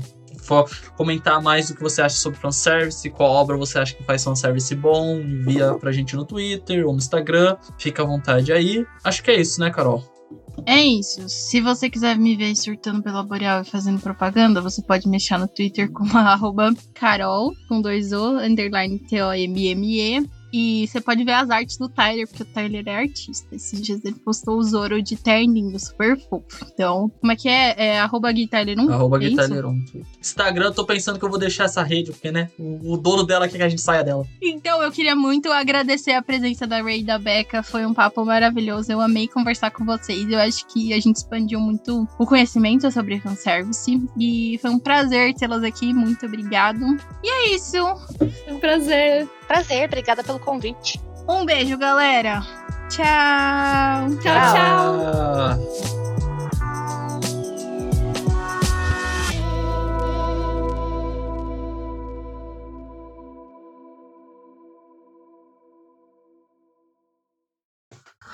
comentar mais do que você acha sobre fanservice, qual obra você acha que faz fanservice bom, envia pra gente no Twitter ou no Instagram, fica à vontade aí. Acho que é isso, né, Carol? É isso. Se você quiser me ver surtando pela Boreal e fazendo propaganda, você pode me achar no Twitter com a arroba Carol, com dois O, underline T-O-M-M-E. E você pode ver as artes do Tyler, porque o Tyler é artista. Esses dias ele postou o Zoro de terninho, super fofo. Então, como é que é? É arroba Gui Tyler 1? Arroba é. Instagram, eu tô pensando que eu vou deixar essa rede, porque, né? O, o dono dela quer que a gente saia dela. Então, eu queria muito agradecer a presença da Ray e da Becca. Foi um papo maravilhoso. Eu amei conversar com vocês. Eu acho que a gente expandiu muito o conhecimento sobre fanservice. E foi um prazer tê-las aqui. Muito obrigado. E é isso. Foi um prazer. Prazer, obrigada pelo convite. Um beijo, galera. Tchau. Tchau, tchau. Ah.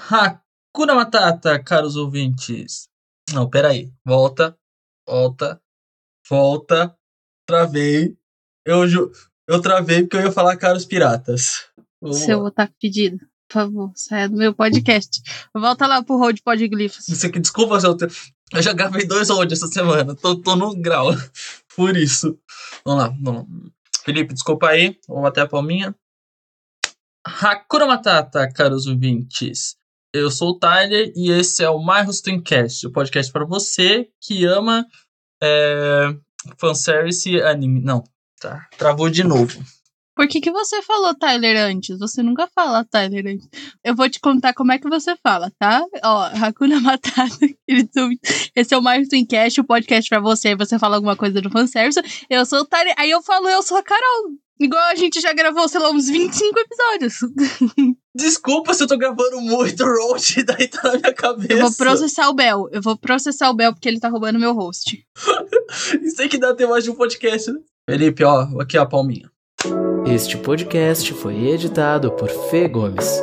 Hakuna Matata, caros ouvintes. Não, peraí. Volta, volta, volta. Travei. Eu, ju... eu travei porque eu ia falar caros piratas. Vamos Seu lá. otaku pedido. Por favor, saia do meu podcast. Volta lá pro Road Podglifos. Isso aqui, desculpa eu, te- eu já gravei dois road essa semana. Tô, tô no grau. Por isso. Vamos lá, vamos lá. Felipe, desculpa aí. Vamos bater a palminha. Hakuna Matata, caros ouvintes. Eu sou o Tyler e esse é o My Twincast, o podcast para você que ama é, fanservice e anime. Não, tá. Travou de novo. Por que, que você falou Tyler antes? Você nunca fala Tyler antes. Eu vou te contar como é que você fala, tá? Ó, Hakuna Matata. Esse é o Marcos Twincast, o podcast pra você. Aí você fala alguma coisa do fanservice. Eu sou o Tyler. Aí eu falo, eu sou a Carol. Igual a gente já gravou, sei lá, uns 25 episódios. Desculpa se eu tô gravando muito road, daí tá na minha cabeça. Eu vou processar o Bel. Eu vou processar o Bel porque ele tá roubando meu host. Isso tem que dar até mais de um podcast, né? Felipe, ó, aqui a palminha. Este podcast foi editado por Fê Gomes.